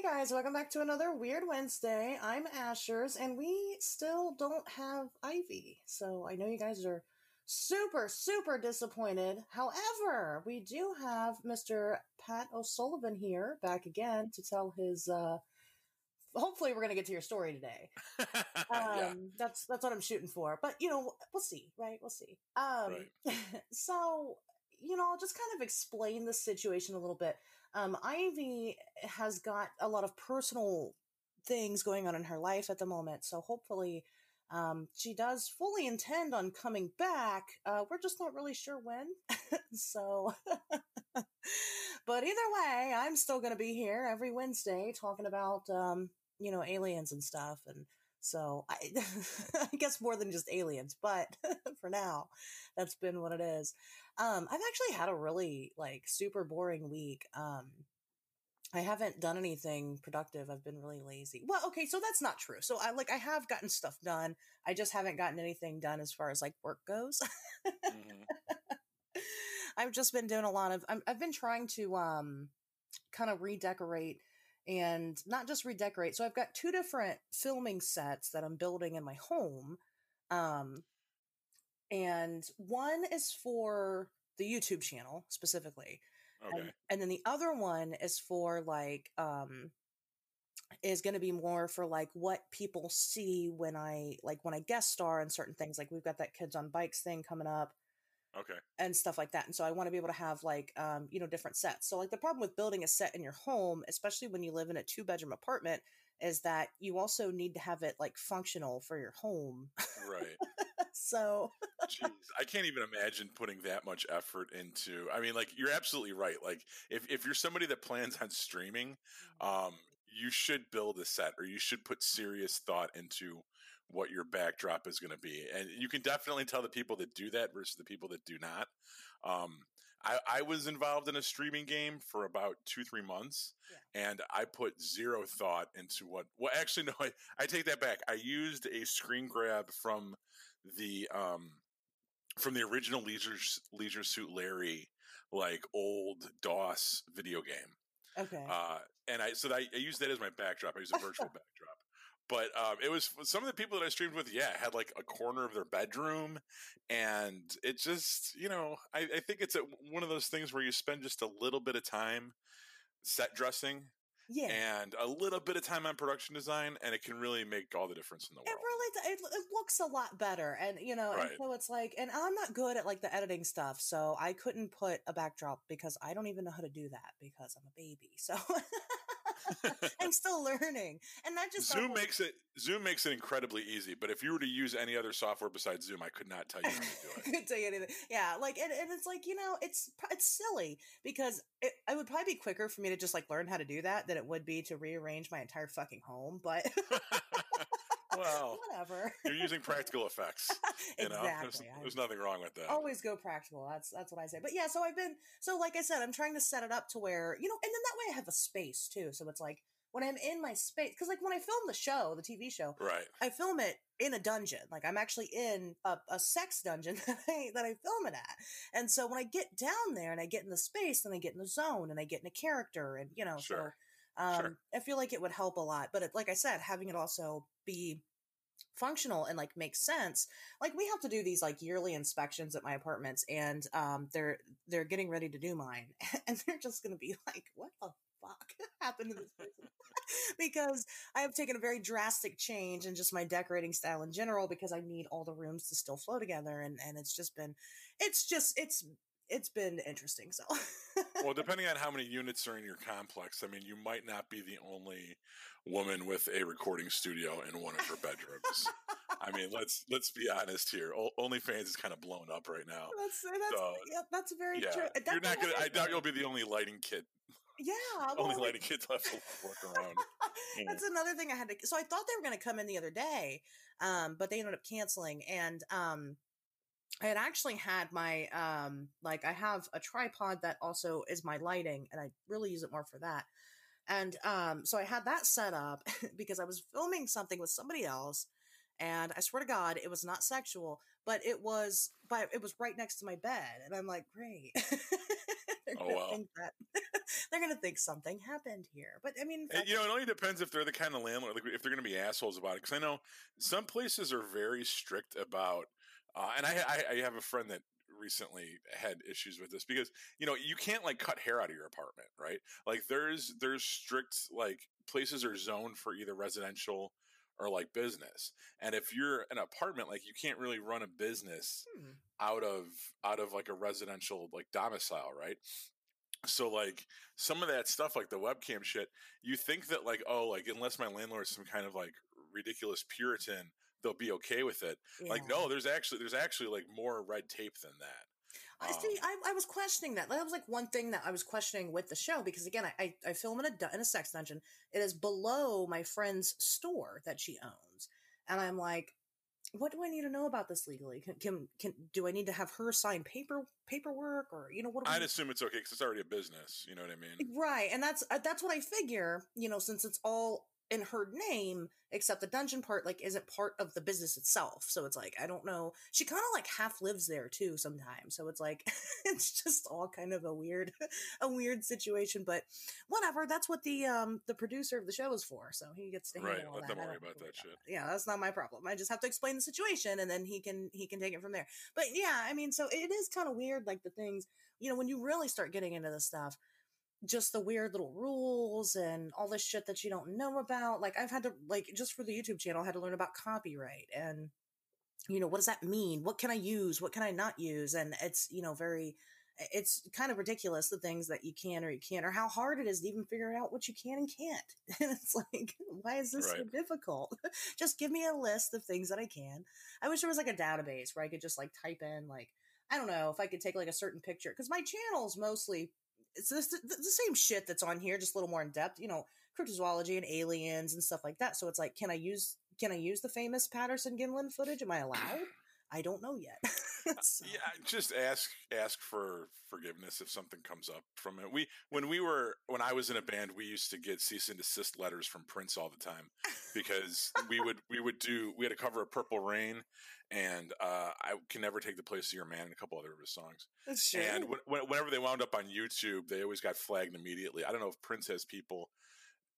Hey guys, welcome back to another Weird Wednesday. I'm Ashers, and we still don't have Ivy. So I know you guys are super, super disappointed. However, we do have Mr. Pat O'Sullivan here back again to tell his uh hopefully we're gonna get to your story today. Um yeah. that's that's what I'm shooting for. But you know, we'll see, right? We'll see. Um so you know, I'll just kind of explain the situation a little bit. Um, Ivy has got a lot of personal things going on in her life at the moment, so hopefully, um, she does fully intend on coming back. Uh, we're just not really sure when. so, but either way, I'm still going to be here every Wednesday talking about, um, you know, aliens and stuff. And so I, I guess more than just aliens, but for now, that's been what it is. Um, I've actually had a really like super boring week. Um, I haven't done anything productive. I've been really lazy. Well, okay, so that's not true. So I like I have gotten stuff done. I just haven't gotten anything done as far as like work goes. Mhm. I've just been doing a lot of I'm, I've been trying to um kind of redecorate and not just redecorate. So I've got two different filming sets that I'm building in my home. Um and one is for the YouTube channel specifically. Okay. And, and then the other one is for like um is going to be more for like what people see when I like when I guest star on certain things like we've got that kids on bikes thing coming up Okay. and stuff like that. And so I want to be able to have like um, you know, different sets. So like the problem with building a set in your home, especially when you live in a two bedroom apartment, is that you also need to have it like functional for your home. Right. so Jeez. I can't even imagine putting that much effort into. I mean, like you're absolutely right. Like if if you're somebody that plans on streaming, um, you should build a set or you should put serious thought into what your backdrop is going to be. And you can definitely tell the people that do that versus the people that do not. Um, I, I was involved in a streaming game for about two, three months, Yeah. and I put zero thought into what. Well, actually, no, I, I take that back. I used a screen grab from the um, from the original Leisure Leisure Suit Larry, like old DOS video game. okay. Uh, and I so I, I used that as my backdrop. I used a virtual backdrop. But um, it was some of the people that I streamed with. Yeah, had like a corner of their bedroom, and it just you know I, I think it's a, one of those things where you spend just a little bit of time set dressing yeah. and a little bit of time on production design, and it can really make all the difference in the world. It really it, it looks a lot better, and you know, and so it's like, and I'm not good at like the editing stuff, so I couldn't put a backdrop because I don't even know how to do that because I'm a baby. So I'm still learning, and that just Zoom makes it Zoom makes it incredibly easy, but if you were to use any other software besides Zoom, I could not tell you how to do it. couldn't tell you anything. Yeah, like and, and it's like you know, it's it's silly because it, it would probably be quicker for me to just like learn how to do that than it would be to rearrange my entire fucking home. But well, whatever. you're using practical effects. You know, there's, exactly. There's nothing wrong with that. always go practical. That's that's what I say. But yeah, so I've been so like I said, I'm trying to set it up to where you know, and then that way I have a space too. So it's like when I'm in my space, because like when I film the show, the TV show, Right. I film it in a dungeon. Like I'm actually in a, a sex dungeon that I that I film it at. And so when I get down there and I get in the space, then I get in the zone and I get in a character, and you know, Sure. so um, Sure. I feel like it would help a lot. But it, like I said, having it also be functional and like make sense like we have to do these like yearly inspections at my apartments and um they're they're getting ready to do mine and they're just gonna be like what the fuck happened to this person because i have taken a very drastic change in just my decorating style in general because i need all the rooms to still flow together and and it's just been it's just it's it's been interesting so Well, depending on how many units are in your complex, I mean, you might not be the only woman with a recording studio in one of her bedrooms. I mean, let's let's be honest here. O- OnlyFans is kind of blown up right now. that's that's So, yeah, that's very Yeah, true That- you're not gonna. I doubt you'll be the only lighting kit, yeah only well, lighting kit left to work around. That's another thing I had to. So I thought they were going to come in the other day, um, but they ended up canceling. And um, I had actually had my um, like I have a tripod that also is my lighting, and I really use it more for that. And um, so I had that set up because I was filming something with somebody else, and I swear to God, it was not sexual, but it was, but it was right next to my bed, and I'm like, great. They're Oh, gonna wow. think that they're gonna think something happened here. But I mean, and, you know, it only depends if they're the kind of landlord, like if they're going to be assholes about it. Because I know some places are very strict about, uh, and I, I, I have a friend that recently had issues with this because you know you can't like cut hair out of your apartment right? Like there's there's strict like places are zoned for either residential or like business. And if you're an apartment like you can't really run a business hmm. out of out of like a residential like domicile right? So like some of that stuff like the webcam shit you think that like oh like unless my landlord is some kind of like ridiculous puritan they'll be okay with it yeah. like no there's actually there's actually like more red tape than that I see. Um I, I was questioning that. That was like one thing that I was questioning with the show because again, I, I, I film in a in a sex dungeon. It is below my friend's store that she owns, and I'm like, what do I need to know about this legally? Can, can, can do I need to have her sign paper paperwork or you know what? I'd assume it's okay because it's already a business. You know what I mean? Right, and that's uh, that's what I figure. You know, since it's all in her name, except the dungeon part like isn't part of the business itself. So it's like I don't know. She kind of like half lives there too sometimes. So it's like it's just all kind of a weird a weird situation, but whatever. That's what the um the producer of the show is for. So he gets to handle right. Let them worry about that shit. Yeah, that's not my problem. I just have to explain the situation and then he can he can take it from there. But yeah, I mean, so it is kind of weird like the things, you know, when you really start getting into this stuff just the weird little rules and all this shit that you don't know about. Like I've had to like just for the YouTube channel, I had to learn about copyright and you know, what does that mean? What can I use? What can I not use? And it's, you know, very it's kind of ridiculous the things that you can or you can't or how hard it is to even figure out what you can and can't. And it's like, why is this right. so difficult? just give me a list of things that I can. I wish there was like a database where I could just like type in like I don't know if I could take like a certain picture because my channel is mostly it's the, the, the, same shit that's on here, just a little more in depth. You know, cryptozoology and aliens and stuff like that. So it's like, can I use can I use the famous Patterson Gimlin footage? Am I allowed? I don't know yet. Uh, so. Yeah, just ask ask for forgiveness if something comes up from it. We when we were when I was in a band, we used to get cease and desist letters from Prince all the time because we would we would do we had to cover a Purple Rain and uh, I can never take the place of your man and a couple other of his songs. That's true. And whenever they wound up on YouTube, they always got flagged immediately. I don't know if Prince has people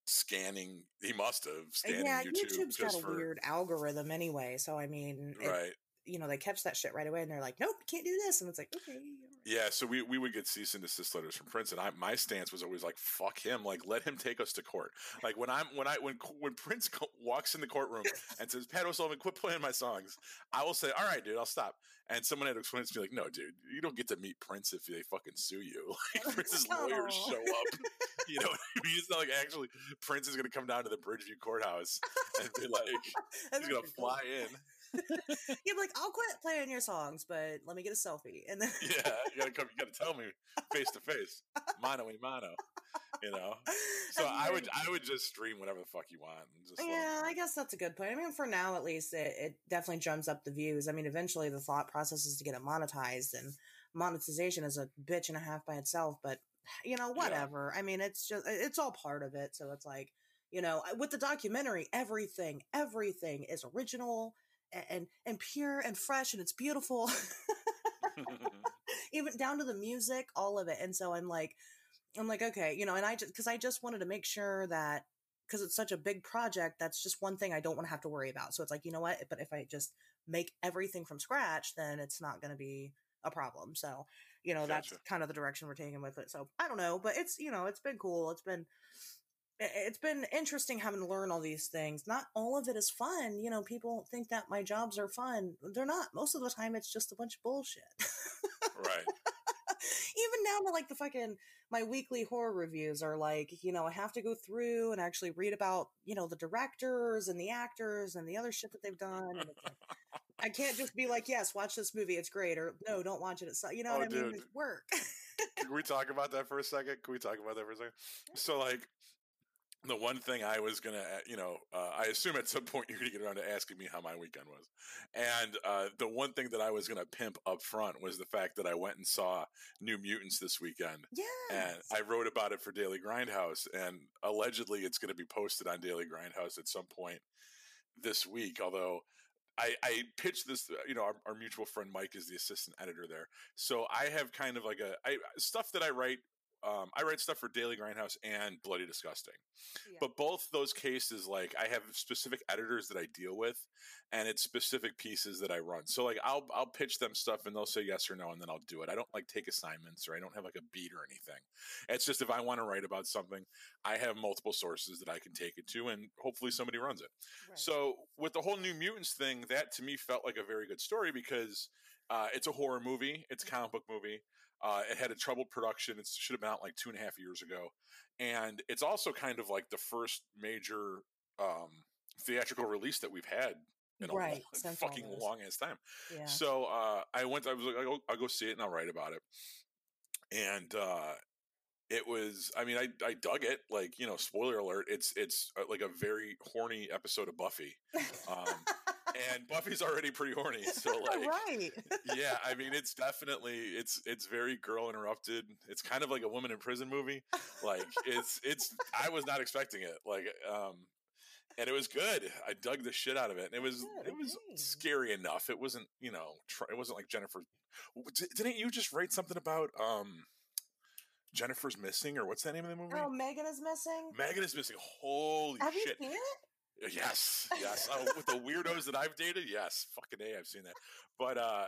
scanning. He must have uh, scanning yeah, YouTube. YouTube's got a for, weird algorithm anyway. So I mean, it, right you know, they catch that shit right away and they're like, nope, can't do this. And it's like, okay. Yeah. So we, we would get cease and desist letters from Prince. And I, my stance was always like, fuck him. Like, let him take us to court. Like when I'm, when I, when, when Prince co- walks in the courtroom and says, Pat O'Sullivan, quit playing my songs. I will say, all right, dude, I'll stop. And someone had to explain to me like, no, dude, you don't get to meet Prince if they fucking sue you. Like Prince's lawyers show up. you know, it's not like actually Prince is going to come down to the Bridgeview courthouse and be like, he's going to fly in You'd be like, I'll quit playing your songs, but let me get a selfie. And then Yeah, you gotta come you gotta tell me face to face. Mano y mano. You know? So I, would I would just stream whatever the fuck you want. yeah, I guess that's a good point. I mean for now at least it, it definitely jumps up the views. I mean eventually the thought process is to get it monetized and monetization is a bitch and a half by itself, but you know, whatever. Yeah. I mean it's just it's all part of it. So it's like you know, with the documentary, everything, everything is original and and pure and fresh and it's beautiful. Even down to the music all of it. And so i'm like i'm like okay you know and i just because i just wanted to make sure that because it's such a big project that's just one thing i don't want to have to worry about. So it's like you know what? But if i just make everything from scratch then it's not going to be a problem. So you know gotcha. that's kind of the direction we're taking with it. So i don't know but it's you know it's been cool. It's been it's been interesting having to learn all these things. Not all of it is fun. You know, people think that my jobs are fun. They're not. Most of the time, it's just a bunch of bullshit. right. Even now, like the fucking my weekly horror reviews are like, you know, I have to go through and actually read about, you know, the directors and the actors and the other shit that they've done. And like, I can't just be like, yes, watch this movie, it's great, or no, don't watch it. It's you know oh, what I dude. mean? It's work. Can we talk about that for a second? Can we talk about that for a second? So, like, the one thing I was gonna, you know, uh, I assume at some point you're gonna get around to asking me how my weekend was, and uh, the one thing that I was gonna pimp up front was the fact that I went and saw New Mutants this weekend, yes. and I wrote about it for Daily Grindhouse, and allegedly it's gonna be posted on Daily Grindhouse at some point this week, although. I, I pitched this, you know, our, our mutual friend Mike is the assistant editor there. So I have kind of like a I, stuff that I write um, I write stuff for Daily Grindhouse and Bloody Disgusting, yeah. but both those cases, like I have specific editors that I deal with, and it's specific pieces that I run. So like I'll I'll pitch them stuff and they'll say yes or no, and then I'll do it. I don't like take assignments or I don't have like a beat or anything. It's just if I want to write about something, I have multiple sources that I can take it to, and hopefully somebody runs it. Right. So with the whole New Mutants thing, that to me felt like a very good story because uh, it's a horror movie, it's a mm-hmm. comic book movie. Uh, it had a troubled production. It should have been out like two and a half years ago, and it's also kind of like the first major um, theatrical release that we've had in a right, long, fucking long ass time. Yeah. So uh, I went. I was like, I'll go, I'll go see it and I'll write about it. And uh, it was. I mean, I I dug it. Like you know, spoiler alert. It's it's uh, like a very horny episode of Buffy. Um, and Buffy's already pretty horny. So like, right? yeah, I mean, it's definitely it's it's very girl interrupted. It's kind of like a woman in prison movie. Like it's it's. I was not expecting it. Like um, and it was good. I dug the shit out of it. And it was good, it was scary enough. It wasn't you know it wasn't like Jennifer. Didn't you just write something about um? Jennifer's missing, or what's that name of the movie? Oh, Megan is missing. Megan is missing. Holy Have shit! You seen it? Yes, yes. oh, with the weirdos that I've dated, yes, fucking a, I've seen that. But uh,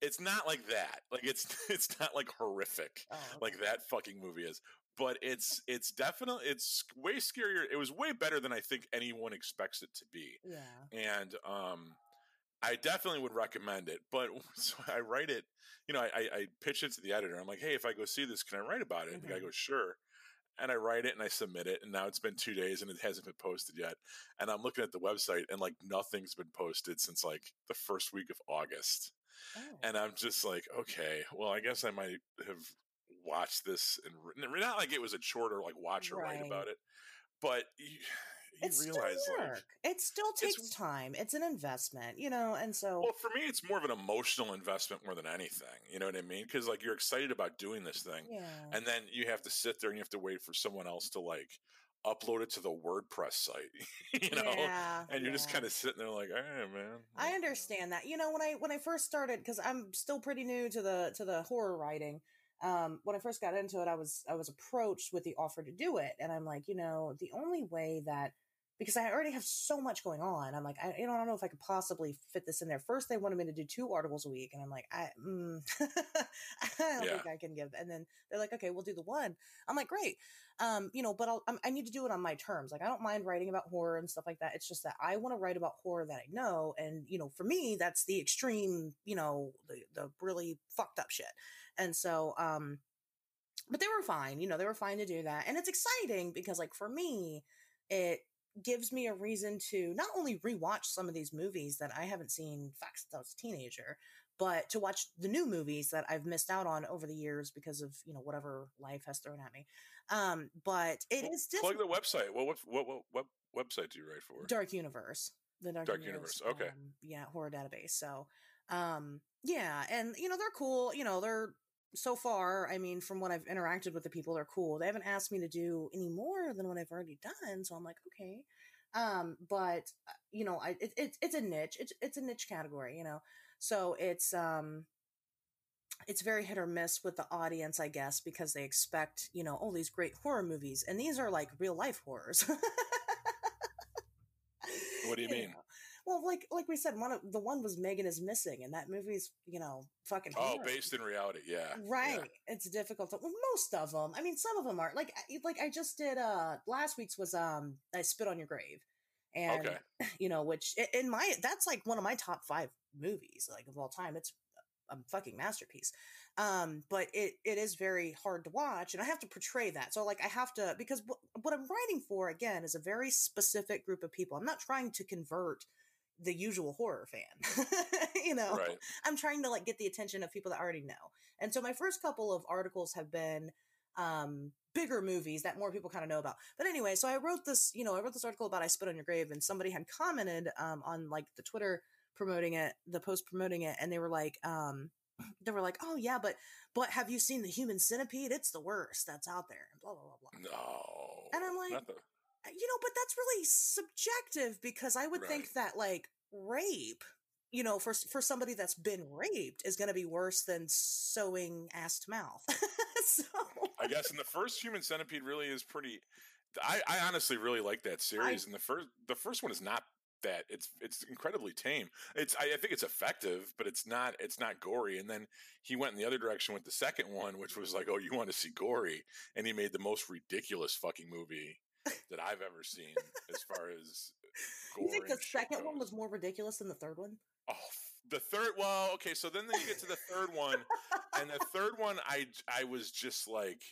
it's not like that. Like it's it's not like horrific oh, okay. like that fucking movie is. But it's it's definitely it's way scarier. It was way better than I think anyone expects it to be. Yeah. And um, I definitely would recommend it. But so I write it. You know, I, I pitch it to the editor. I'm like, hey, if I go see this, can I write about it? Mm-hmm. And the guy mm-hmm. goes, sure and I write it and I submit it, and now it's been two days and it hasn't been posted yet. And I'm looking at the website and like nothing's been posted since like the first week of August. Oh. And I'm just like, okay, well, I guess I might have watched this and not like it was a chore to like watch or right. write about it, but you it's realize still work. like it still takes time. It's an investment, you know, and so well for me, it's more of an emotional investment more than anything. You know what I mean? Because like you're excited about doing this thing, yeah. and then you have to sit there and you have to wait for someone else to like upload it to the WordPress site, you know, yeah, and you're yeah. just kind of sitting there like, hey man. I understand that. You know, when I when I first started, because I'm still pretty new to the to the horror writing um, when I first got into it, I was I was approached with the offer to do it, and I'm like, you know, the only way that because I already have so much going on. I'm like, I, you know, I don't know if I could possibly fit this in there. First, they wanted me to do two articles a week, and I'm like, I, mm, I don't yeah. think I can give. And then they're like, okay, we'll do the one. I'm like, great, um, you know, but I'll, i need to do it on my terms. Like, I don't mind writing about horror and stuff like that. It's just that I want to write about horror that I know, and you know, for me, that's the extreme, you know, the the really fucked up shit. And so, um, but they were fine. You know, they were fine to do that, and it's exciting because, like, for me, it gives me a reason to not only rewatch some of these movies that I haven't seen fact since I was a teenager, but to watch the new movies that I've missed out on over the years because of you know whatever life has thrown at me. Um, but it well, is plug the website. What, what what what website do you write for? Dark Universe. The Dark, Dark Universe. Universe. Okay. Um, yeah, horror database. So, um, yeah, and you know they're cool. You know they're so far, I mean, from what I've interacted with the people, they're cool. They haven't asked me to do any more than what I've already done, so I'm like, okay. Um, but uh, you know, I it, it, it's a niche. It's it's a niche category, you know. So it's um, it's very hit or miss with the audience, I guess, because they expect you know all these great horror movies, and these are like real life horrors. what do you, you mean? Know? Well, like like we said, one of the one was Megan is missing, and that movie's you know fucking. Oh, based in reality, yeah. Right. Yeah. It's difficult. To, well, most of them. I mean, some of them are like like I just did. Uh, last week's was um, I spit on your grave, and okay. you know, which in my that's like one of my top five movies like of all time. It's a fucking masterpiece. Um, but it it is very hard to watch, and I have to portray that. So like I have to because what I'm writing for again is a very specific group of people. I'm not trying to convert the usual horror fan. you know, right. I'm trying to like get the attention of people that already know. And so my first couple of articles have been um bigger movies that more people kind of know about. But anyway, so I wrote this, you know, I wrote this article about I Spit on Your Grave and somebody had commented um on like the Twitter promoting it, the post promoting it, and they were like, um, they were like, "Oh yeah, but but have you seen the Human Centipede? It's the worst that's out there." Blah blah blah blah. No, and I'm like, Uh, you know, but that's really subjective because I would right. think that like rape, you know, for for somebody that's been raped is going to be worse than sewing ass to mouth. so I guess. And the first Human Centipede really is pretty. I, I honestly really like that series, I- and the first the first one is not that. It's it's incredibly tame. It's I, I think it's effective, but it's not it's not gory. And then he went in the other direction with the second one, which was like, oh, you want to see gory, and he made the most ridiculous fucking movie that I've ever seen as far as. You think the second one was more ridiculous than the third one? Oh, the third. Well, okay. So then you get to the third one, and the third one, I I was just like,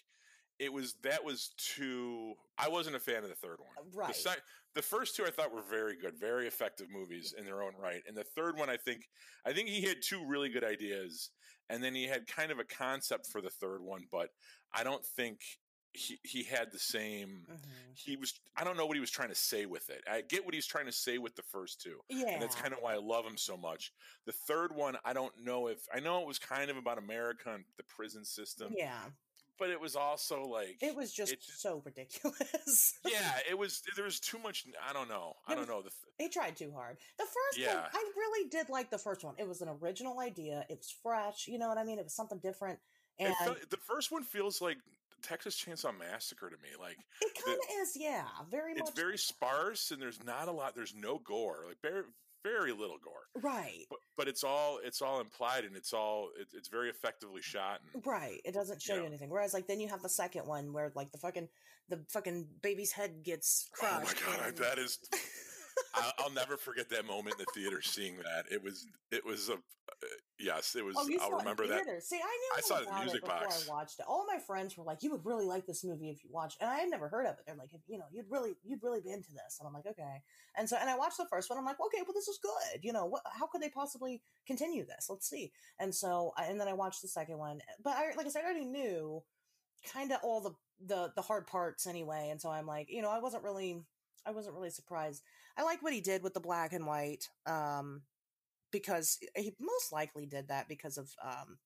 it was that was too. I wasn't a fan of the third one. Uh, right. The, sec- the first two I thought were very good, very effective movies in their own right, and the third one, I think, I think he had two really good ideas, and then he had kind of a concept for the third one, but I don't think he he had the same. Mhm. He was. I don't know what he was trying to say with it. I get what he's trying to say with the first two. Yeah. And that's kind of why I love him so much. The third one, I don't know if I know it was kind of about America and the prison system, yeah. but it was also like It was just it's- so ridiculous. yeah, it was. There was too much. I don't know. I It don't know. The, th- They tried too hard. The first one, I really did like the first one. It was an original idea. It was fresh. You know what I mean? It was something different. And felt, the first one feels like Texas Chainsaw Massacre to me. Like it kind of is, yeah, very it's very sparse, and there's not a lot. There's no gore. Like very, very little gore. right, But but it's all it's all implied, and it's all it, it's very effectively shot. And right. It doesn't show you Yeah. anything. Whereas, like, then you have the second one where, like, the fucking the fucking baby's head gets crushed. oh my god, and- that is I'll, I'll never forget that moment in the theater seeing that. It was it was a uh, yes, it was. Oh, I'll remember that. See, I knew I saw it in the music before box. I watched it. All my friends were like, "You would really like this movie if you watched," and I had never heard of it. They're like, "You know, you'd really, you'd really be into this." And I'm like, "Okay." And so, and I watched the first one. I'm like, "Okay, well, this is good. You know, what? How could they possibly continue this? Let's see." And so, and then I watched the second one. But I, like I said, I already knew kind of all the the the hard parts anyway. And so I'm like, you know, I wasn't really, I wasn't really surprised. I like what he did with the black and white. Um, because he most likely did that because of um,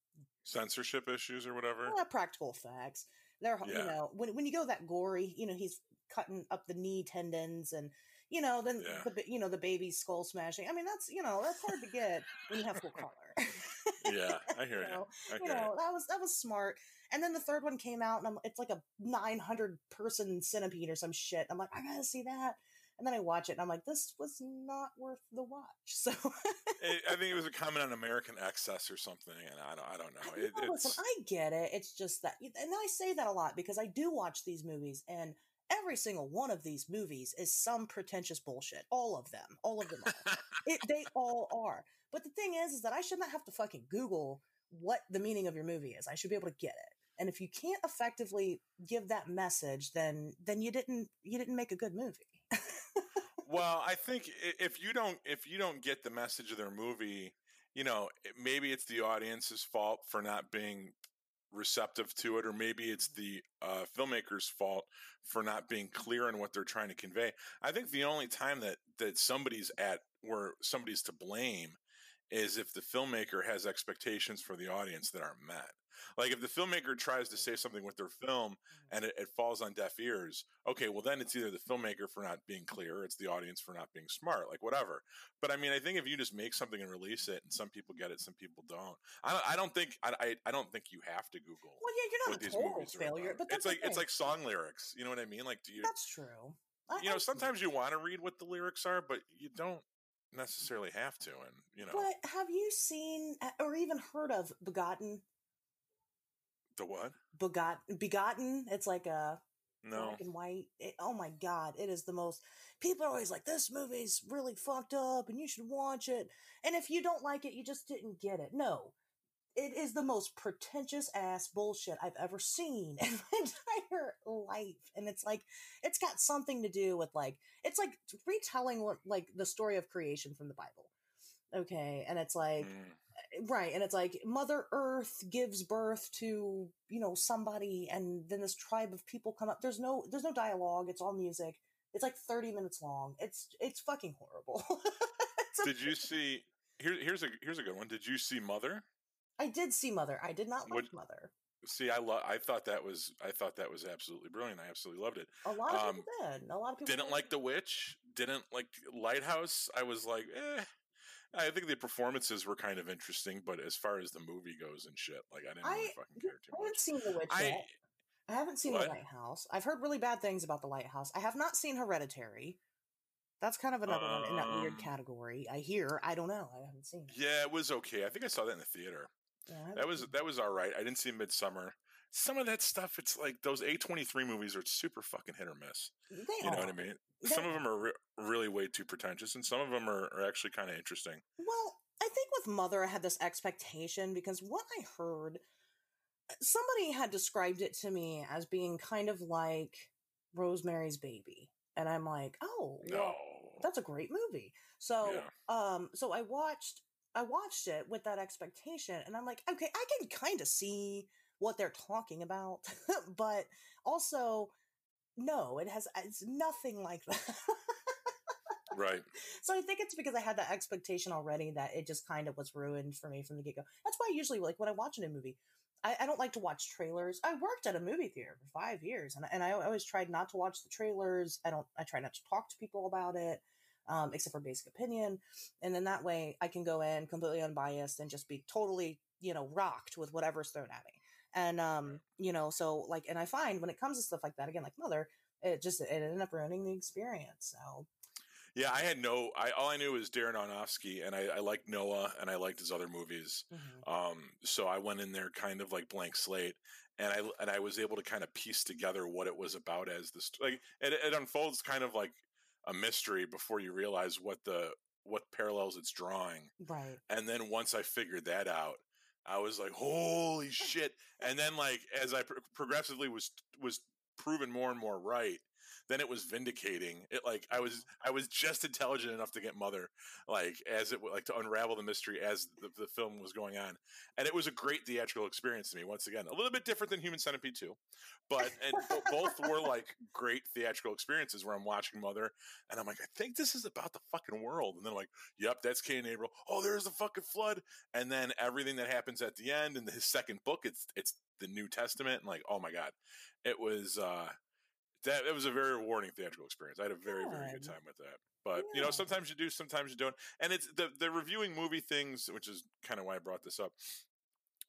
Censorship issues or whatever. uh, practical effects. They're you know when when you go that gory, you know he's cutting up the knee tendons and you know then Yeah. the you know the baby's skull smashing. I mean that's you know that's hard to get when you have full color. Yeah, I hear you. know, I you know that was that was smart. And then the third one came out, and I'm, it's like a 900 person centipede or some shit. I'm like, I gotta see that. And then I watch it, and I'm like, this was not worth the watch. So It, I think it was a comment on American excess or something, and I don't, I don't know. I It, know, listen, I get it. It's just that, and I say that a lot because I do watch these movies, and every single one of these movies is some pretentious bullshit. All of them, all of them. It, they all are. But the thing is, is that I should not have to fucking Google what the meaning of your movie is. I should be able to get it. And if you can't effectively give that message, then then you didn't you didn't make a good movie. well, I think if you don't if you don't get the message of their movie, you know, maybe it's the audience's fault for not being receptive to it, or maybe it's the uh, filmmaker's fault for not being clear on what they're trying to convey. I think the only time that that somebody's at where somebody's to blame is if the filmmaker has expectations for the audience that aren't met. Like if the filmmaker tries to say something with their film mm. and it, it falls on deaf ears, okay, well then it's either the filmmaker for not being clear, or it's the audience for not being smart, like whatever. But I mean, I think if you just make something and release it, and some people get it, some people don't. I don't, I don't think I, I, I don't think you have to Google Well, yeah, you're what not a these total failure, but it's like it's like song lyrics. You know what I mean? Like, do you that's true. I- you know sometimes you want to read what the lyrics are, but you don't necessarily have to. And you know But have you seen or even heard of Begotten? the what? Begotten, Begotten. It's like a No. black and white. It, oh my god, it is the most. People are always like, "This movie's really fucked up, and you should watch it." And if you don't like it, you just didn't get it. No, it is the most pretentious ass bullshit I've ever seen in my entire life. And it's like, it's got something to do with like, it's like retelling what like the story of creation from the Bible. Okay, and it's like Mm. right and it's like mother earth gives birth to you know somebody and then this tribe of people come up there's no there's no dialogue it's all music it's like 30 minutes long it's it's fucking horrible It's a- Did you see? Here, here's a here's a good one. Did you see Mother? I did see mother i did not like Would- mother See, I love. I thought that was. I thought that was absolutely brilliant. I absolutely loved it. a lot of Um, people did a lot of people Didn't did. like The Witch. Didn't like Lighthouse. I was like, eh. I think the performances were kind of interesting, but as far as the movie goes and shit, like I didn't really I- fucking care too i haven't seen the witch I yet I haven't seen What? The Lighthouse. I've heard really bad things about The Lighthouse. I have not seen Hereditary. That's kind of another one in that weird Um, category. I hear. I don't know. I haven't seen it. Yeah, it was okay. I think I saw that in the theater. Yeah, That was that was all right. I didn't see Midsommar. Some of that stuff, it's like those A twenty three movies are super fucking hit or miss. They You know what I mean? They Some of them are re- really way too pretentious, and some of them are, are actually kind of interesting. Well, I think with Mother, I had this expectation because what I heard, somebody had described it to me as being kind of like Rosemary's Baby. And I'm like, oh, No, well, that's a great movie. So, Yeah. um, so I watched, I watched it with that expectation, and I'm like, okay, I can kind of see what they're talking about, but also, no, it has, it's nothing like that. right? So I think it's because I had that expectation already that it just kind of was ruined for me from the get go. That's why I usually like when I watch a new movie, I, I don't like to watch trailers. I worked at a movie theater for five years, and and I always tried not to watch the trailers. I don't. I try not to talk to people about it, um, except for basic opinion, and then that way I can go in completely unbiased and just be totally you know rocked with whatever's thrown at me. And um, you know, so like, and I find when it comes to stuff like that, again, like Mother, it just it ended up ruining the experience. So Yeah, I had no. I all I knew was Darren Aronofsky, and I, I liked Noah, and I liked his other movies. mhm. Um, so I went in there kind of like blank slate, and I and I was able to kind of piece together what it was about as this like it, it unfolds kind of like a mystery before you realize what the what parallels it's drawing, right. and then once I figured that out, I was like, holy shit! And then like as I pro- progressively was was proven more and more right. Then it was vindicating. It like I was I was just intelligent enough to get Mother, like as it like to unravel the mystery as the, the film was going on, and it was a great theatrical experience to me. Once again, a little bit different than Human Centipede two, but and bo- both were like great theatrical experiences where I'm watching Mother and I'm like, I think this is about the fucking world, and then I'm like, yep, that's Cain and Abel. Oh, there's the fucking flood, and then everything that happens at the end in his second book, it's it's the New Testament, and like, oh my god, it was. uh that it was a very rewarding theatrical experience. I had a very very good time with that. But you know, sometimes you do, sometimes you don't, and it's the the reviewing movie things, which is kind of why I brought this up.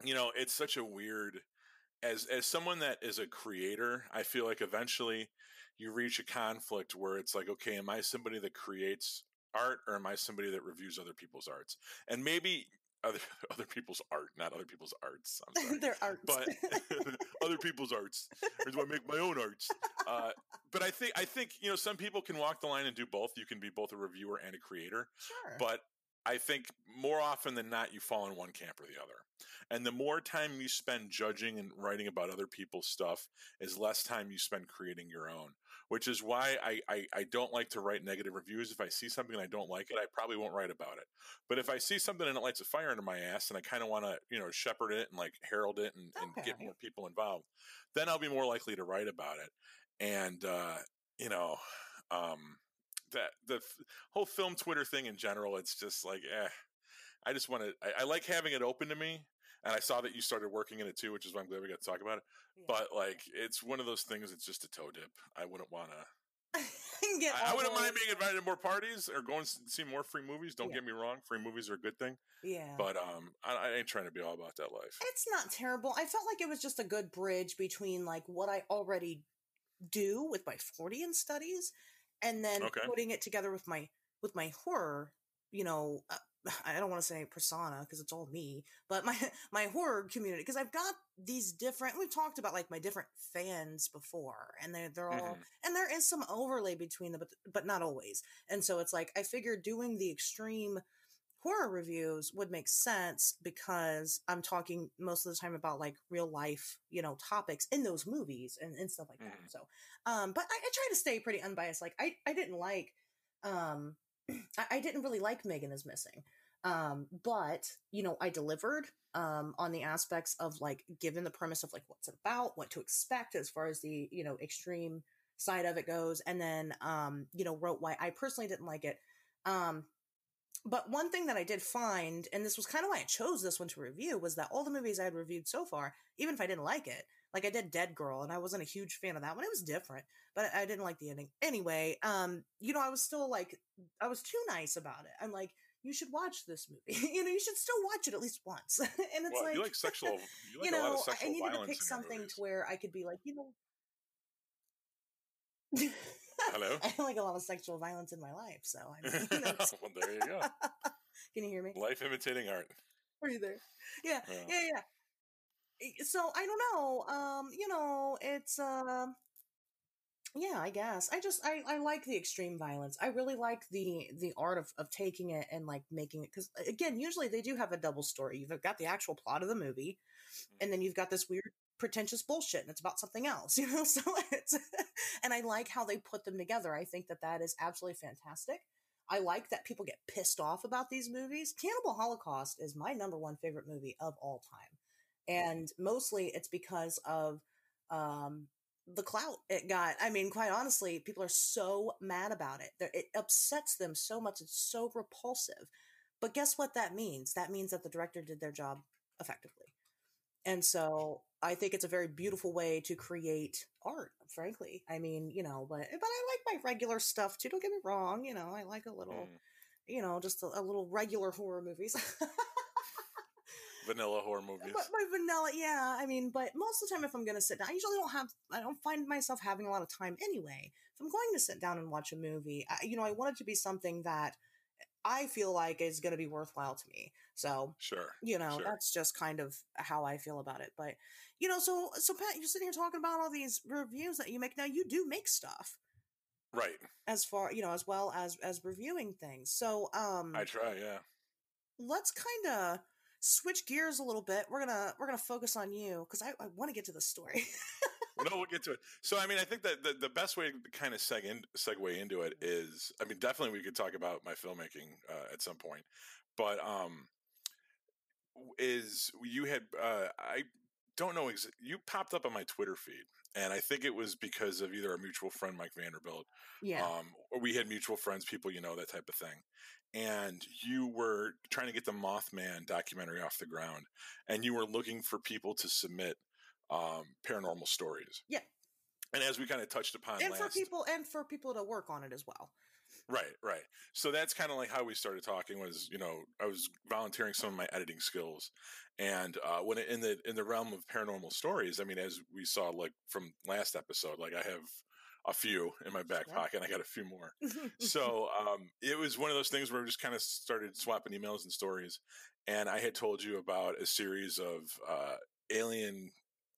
You know, it's such a weird. As as someone that is a creator, I feel like eventually you reach a conflict where it's like, okay, am I somebody that creates art or am I somebody that reviews other people's arts? And maybe other other people's art, not other people's arts. I'm sorry Their arts. but other people's arts. Or do I make my own arts? Uh, but I think I think you know some people can walk the line and do both. You can be both a reviewer and a creator. sure. But I think more often than not, you fall in one camp or the other. And the more time you spend judging and writing about other people's stuff, is less time you spend creating your own. Which is why I, I, I don't like to write negative reviews. If I see something and I don't like it, I probably won't write about it. But if I see something and it lights a fire under my ass and I kind of want to, you know, shepherd it and like herald it and, and get more people involved, then I'll be more likely to write about it. And, uh, you know, um, that the f- whole film Twitter thing in general, it's just like, eh, I just want to, I, I like having it open to me. And I saw that you started working in it too, which is why I'm glad we got to talk about it. Yeah. But like, it's one of those things. It's just a toe dip. I wouldn't want to. I, I wouldn't mind being invited to more parties or going to see more free movies. Don't Yeah. get me wrong, free movies are a good thing. Yeah. But um, I, I ain't trying to be all about that life. it's not terrible. I felt like it was just a good bridge between like what I already do with my Freudian studies and then Okay. putting it together with my with my horror, you know, uh, I don't want to say persona because it's all me, but my my horror community because I've got these different we've talked about like my different fans before and they're they're all Mhm. and there is some overlay between them but but not always. And so it's like I figured doing the extreme horror reviews would make sense because I'm talking most of the time about like real life, you know, topics in those movies and, and stuff like that. Mhm. So, um, but I, I try to stay pretty unbiased. Like I, I didn't like, um, I didn't really like Megan is missing. Um, but you know, I delivered, um, on the aspects of like, given the premise of like what's it about, what to expect as far as the, you know, extreme side of it goes. And then, um, you know, wrote why I personally didn't like it. Um, but one thing that I did find, and this was kind of why I chose this one to review, was that all the movies I had reviewed so far, even if I didn't like it, like I did Dead Girl, and I wasn't a huge fan of that one. It was different, but I didn't like the ending. Anyway, um, you know, I was still like, I was too nice about it. I'm like, you should watch this movie. you know, you should still watch it at least once. and it's well, like you like sexual, you, like you know, I needed to pick something movies. to where I could be like, you know. Hello. I like a lot of sexual violence in my life, so I mean, you know, well, there you go. can you hear me? Life imitating art. Are you there? Yeah, Yeah. yeah, yeah. yeah. So I don't know. Um, you know, it's uh, yeah, I guess. I just I I like the extreme violence. I really like the the art of of taking it and like making it because again, usually they do have a double story. You've got the actual plot of the movie, and then you've got this weird pretentious bullshit and it's about something else you know so it's and i like how they put them together i think that that is absolutely fantastic I like that people get pissed off about these movies. Cannibal Holocaust is my number one favorite movie of all time. And mostly it's because of um, the clout it got. I mean, quite honestly, people are so mad about it. They're, it upsets them so much. It's so repulsive. But guess what that means? That means that the director did their job effectively. And so I think it's a very beautiful way to create art, frankly. I mean, you know, but but I like my regular stuff too. Don't get me wrong. You know, I like a little, Mm. you know, just a, a little regular horror movies. Vanilla horror movies. But my vanilla, yeah. I mean, but most of the time, if I'm going to sit down, I usually don't have, I don't find myself having a lot of time anyway. If I'm going to sit down and watch a movie, I, you know, I want it to be something that I feel like is going to be worthwhile to me. So, Sure. you know, Sure. that's just kind of how I feel about it. But, you know, so, so Pat, you're sitting here talking about all these reviews that you make. Now, you do make stuff Right. as far, you know, as well as, as reviewing things. So, um, I try. Yeah. let's kind of switch gears a little bit. We're gonna we're gonna focus on you because I, I want to get to the story. no, we'll get to it. So, I mean, I think that the, the best way to kind of seg in, segue into it is, I mean, definitely we could talk about my filmmaking uh, at some point, but um, is you had uh, I don't know ex- you popped up on my Twitter feed, and I think it was because of either our mutual friend Mike Vanderbilt, yeah, um, or we had mutual friends, people you know, that type of thing. And you were trying to get the Mothman documentary off the ground, and you were looking for people to submit um, paranormal stories. Yeah. And as we kind of touched upon and last, for people and for people to work on it as well. Right, right. So that's kind of like how we started talking. Was you know I was volunteering some of my editing skills, and uh, when it, in the in the realm of paranormal stories, I mean, as we saw like from last episode, like I have a few in my back pocket. I got a few more. so um, it was one of those things where we just kind of started swapping emails and stories and i had told you about a series of uh, alien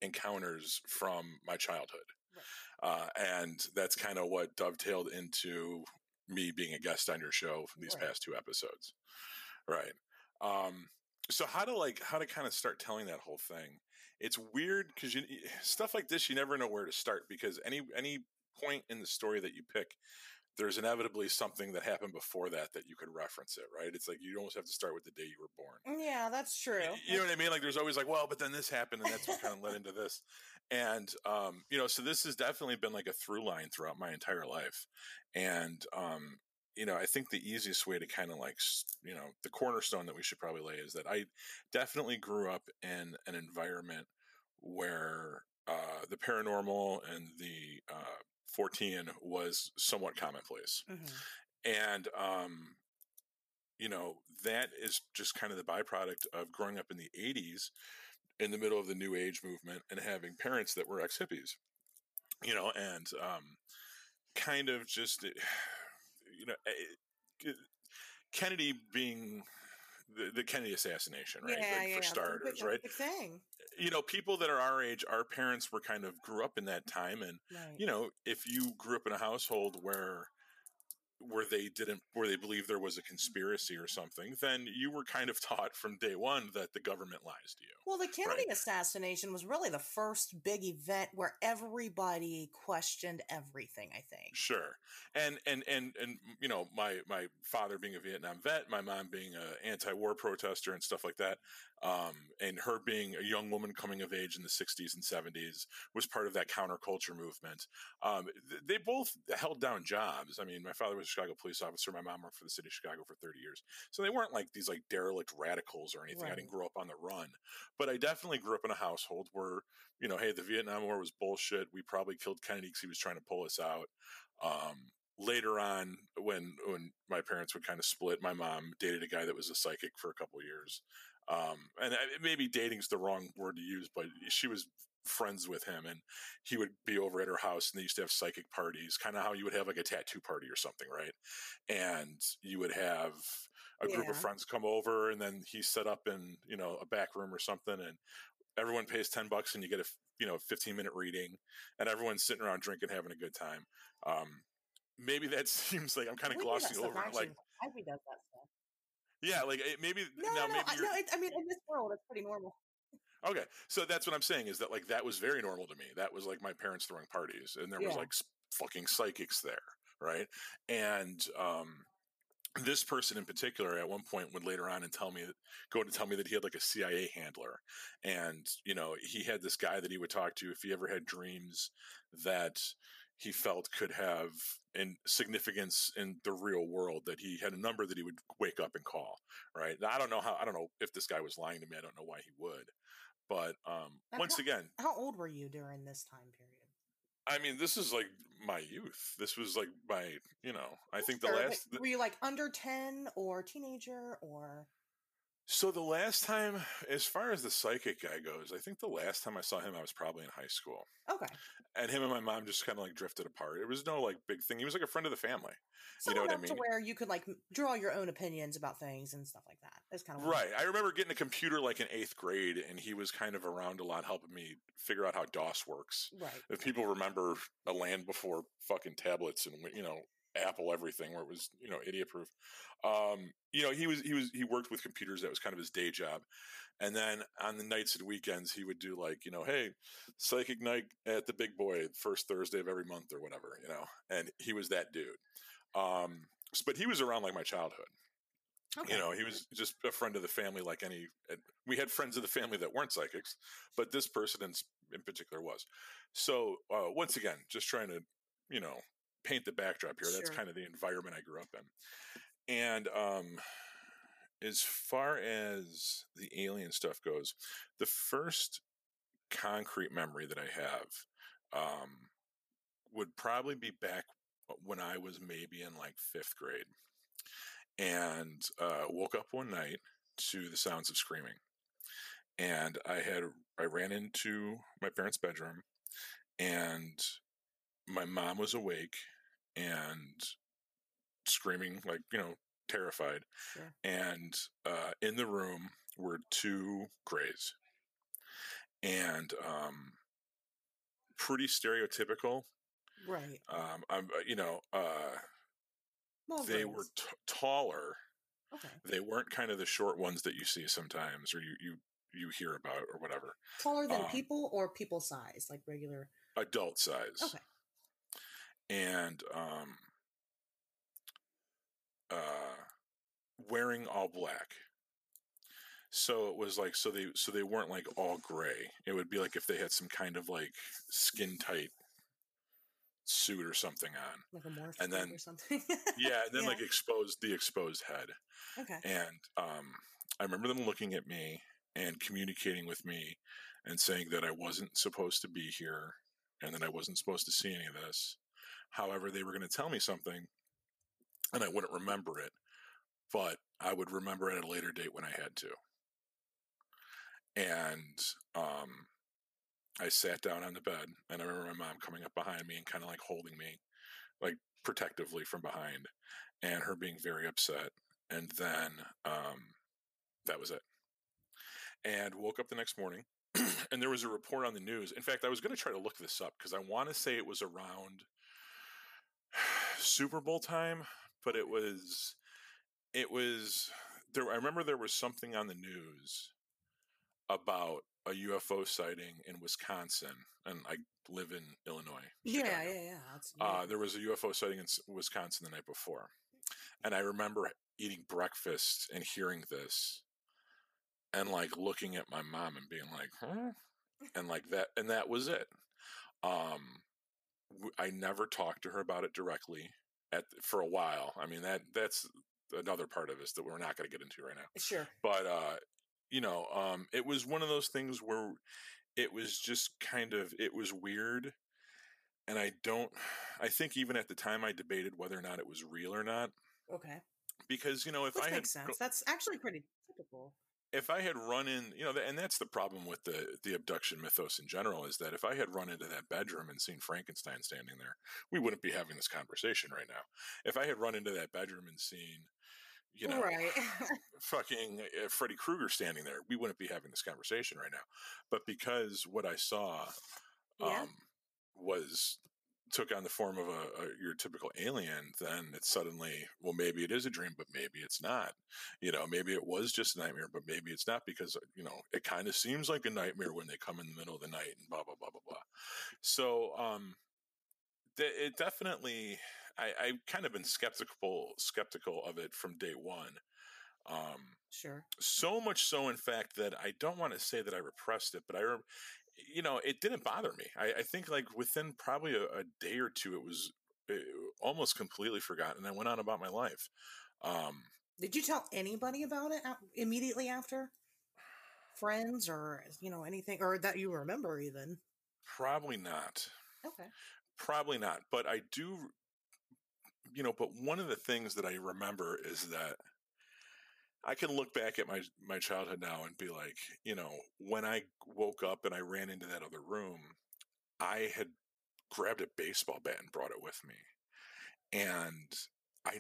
encounters from my childhood uh, and that's kind of what dovetailed into me being a guest on your show for these Right. past two episodes. Right. Um, so how to like how to kind of start telling that whole thing. It's weird because you stuff like this you never know where to start because any any point in the story that you pick there's inevitably something that happened before that that you could reference it right? It's like you almost have to start with the day you were born. Yeah, that's true. Y- you know what i mean? Like there's always like well but then this happened and that's what kind of led into this. And um you know so this has definitely been like a through line throughout my entire life. And um you know i think the easiest way to kind of like you know the cornerstone that we should probably lay is that i definitely grew up in an environment where uh the paranormal and the uh Fortean was somewhat commonplace Mhm. and um you know that is just kind of the byproduct of growing up in the 80s in the middle of the new age movement and having parents that were ex-hippies you know and um kind of just eh, you know eh, kennedy being the, the kennedy assassination right Yeah, like yeah, for yeah. That's a big- starters right thing. you know people that are our age our parents were kind of grew up in that time and Right. you know, if you grew up in a household where where they didn't where they believe there was a conspiracy or something, then you were kind of taught from day one that the government lies to you. Well, the Kennedy assassination was really the first big event where everybody questioned everything. I think. Sure. And and and and you know, my my father being a Vietnam vet, my mom being a anti-war protester and stuff like that, um, and her being a young woman coming of age in the 60s and 70s was part of that counterculture movement. Um, th- they both held down jobs. I mean, my father was a Chicago police officer. My mom worked for the city of Chicago for 30 years. So they weren't like these like derelict radicals or anything. I didn't grow up on the run, but I definitely grew up in a household where, you know, hey, the Vietnam War was bullshit. We probably killed Kennedy because he was trying to pull us out. Um, later on, when when my parents would kind of split, my mom dated a guy that was a psychic for a couple years. Um, and maybe dating's the wrong word to use, but she was friends with him and he would be over at her house and they used to have psychic parties kind of how you would have like a tattoo party or something right? And you would have a group yeah. of friends come over and then he set up in you know a back room or something and everyone pays 10 bucks and you get a you know 15 minute reading and everyone's sitting around drinking having a good time. Um, maybe that seems like i'm kind of glossing over it like does that stuff yeah like maybe no, now no, maybe I, no, I mean in this world it's pretty normal Okay, so that's what I'm saying is that like that was very normal to me. That was like my parents throwing parties, and there yeah. was like fucking psychics there, right? And um, this person in particular at one point would later on and tell me go to tell me that he had like a CIA handler and you know he had this guy that he would talk to if he ever had dreams that he felt could have in significance in the real world that he had a number that he would wake up and call right now, i don't know how i don't know if this guy was lying to me i don't know why he would but um, once how, again, how old were you during this time period? I mean, this is like my youth. This was like my, you know, I think the last. were you like under 10 or teenager or? So the last time, as far as the psychic guy goes, I think the last time I saw him, I was probably in high school. Okay. And him and my mom just kind of like drifted apart. It was no like big thing. He was like a friend of the family. You know what I mean? To where you could like draw your own opinions about things and stuff like that. It's kind of right. I remember getting a computer like in eighth grade, and he was kind of around a lot, helping me figure out how DOS works. Right. If people remember a land before fucking tablets and you know Apple everything, where it was you know idiot proof. Um, you know, he was he was he worked with computers. That was kind of his day job. And then on the nights and weekends, he would do like you know, hey, psychic night at the Big Boy, first Thursday of every month or whatever. You know, and he was that dude. Um, but he was around like my childhood. Okay. You know, he was just a friend of the family, like any. We had friends of the family that weren't psychics, but this person in, in particular was. So uh, once again, just trying to, you know, paint the backdrop here. Sure. That's kind of the environment I grew up in. And um, as far as the alien stuff goes, the first concrete memory that I have um, would probably be back when I was maybe in like fifth grade and uh, woke up one night to the sounds of screaming. And I had, I ran into my parents' bedroom and my mom was awake and screaming, like, you know, terrified. Sure. And uh, in the room were two grays. And um, pretty stereotypical. Right. Um, I'm, uh, you know, uh, they were t- taller. Okay. They weren't kind of the short ones that you see sometimes, or you you you hear about, or whatever. Taller than Um, people or people size, like regular. Adult size. Okay. And um, uh, wearing all black. So it was like so they so they weren't like all gray. It would be like if they had some kind of like skin tight suit or something on. Like a morph And then- or something. Yeah, and then Yeah. like exposed the exposed head. okay. And um, I remember them looking at me and communicating with me and saying that I wasn't supposed to be here and that I wasn't supposed to see any of this. However, they were going to tell me something and I wouldn't remember it, but I would remember it at a later date when I had to. And um, I sat down on the bed and I remember my mom coming up behind me and kind of like holding me, like protectively from behind, and her being very upset. And then um, that was it. And woke up the next morning, and there was a report on the news. In fact, I was going to try to look this up because I want to say it was around Super Bowl time, but it was, it was there. I remember there was something on the news about a UFO sighting in Wisconsin, and I live in Illinois. Yeah, Chicago. yeah, yeah. Uh, there was a UFO sighting in Wisconsin the night before. And I remember eating breakfast and hearing this and like looking at my mom and being like, huh? And like that, and that was it. Um, I never talked to her about it directly at for a while. I mean, that that's another part of this that we're not going to get into right now sure. but uh you know um it was one of those things where it was just kind of it was weird and I don't. I think even at the time, I debated whether or not it was real or not. Okay. Because you know, if Which I makes had sense. That's actually pretty typical. If I had run in, you know, and that's the problem with the the abduction mythos in general is that if I had run into that bedroom and seen Frankenstein standing there, we wouldn't be having this conversation right now. If I had run into that bedroom and seen, you know, right. fucking uh, Freddy Krueger standing there, we wouldn't be having this conversation right now. But because what I saw um, Yeah. was took on the form of a, a your typical alien, then it's suddenly well, maybe it is a dream, but maybe it's not. You know, maybe it was just a nightmare, but maybe it's not because uh, you know it kind of seems like a nightmare when they come in the middle of the night and blah blah blah blah blah. So, um, it definitely. I, I've kind of been skeptical skeptical of it from day one. Um, sure. so much so, in fact, that I don't want to say that I repressed it, but I, you know, it didn't bother me. I, I think like within probably a, a day or two, it was uh, almost completely forgotten. I went on about my life. Um, Did you tell anybody about it immediately after? Friends or you know anything or that you remember even? probably not. Okay. Probably not. But I do, you know, but one of the things that I remember is that I can look back at my my childhood now and be like, you know, when I woke up and I ran into that other room, I had grabbed a baseball bat and brought it with me. And I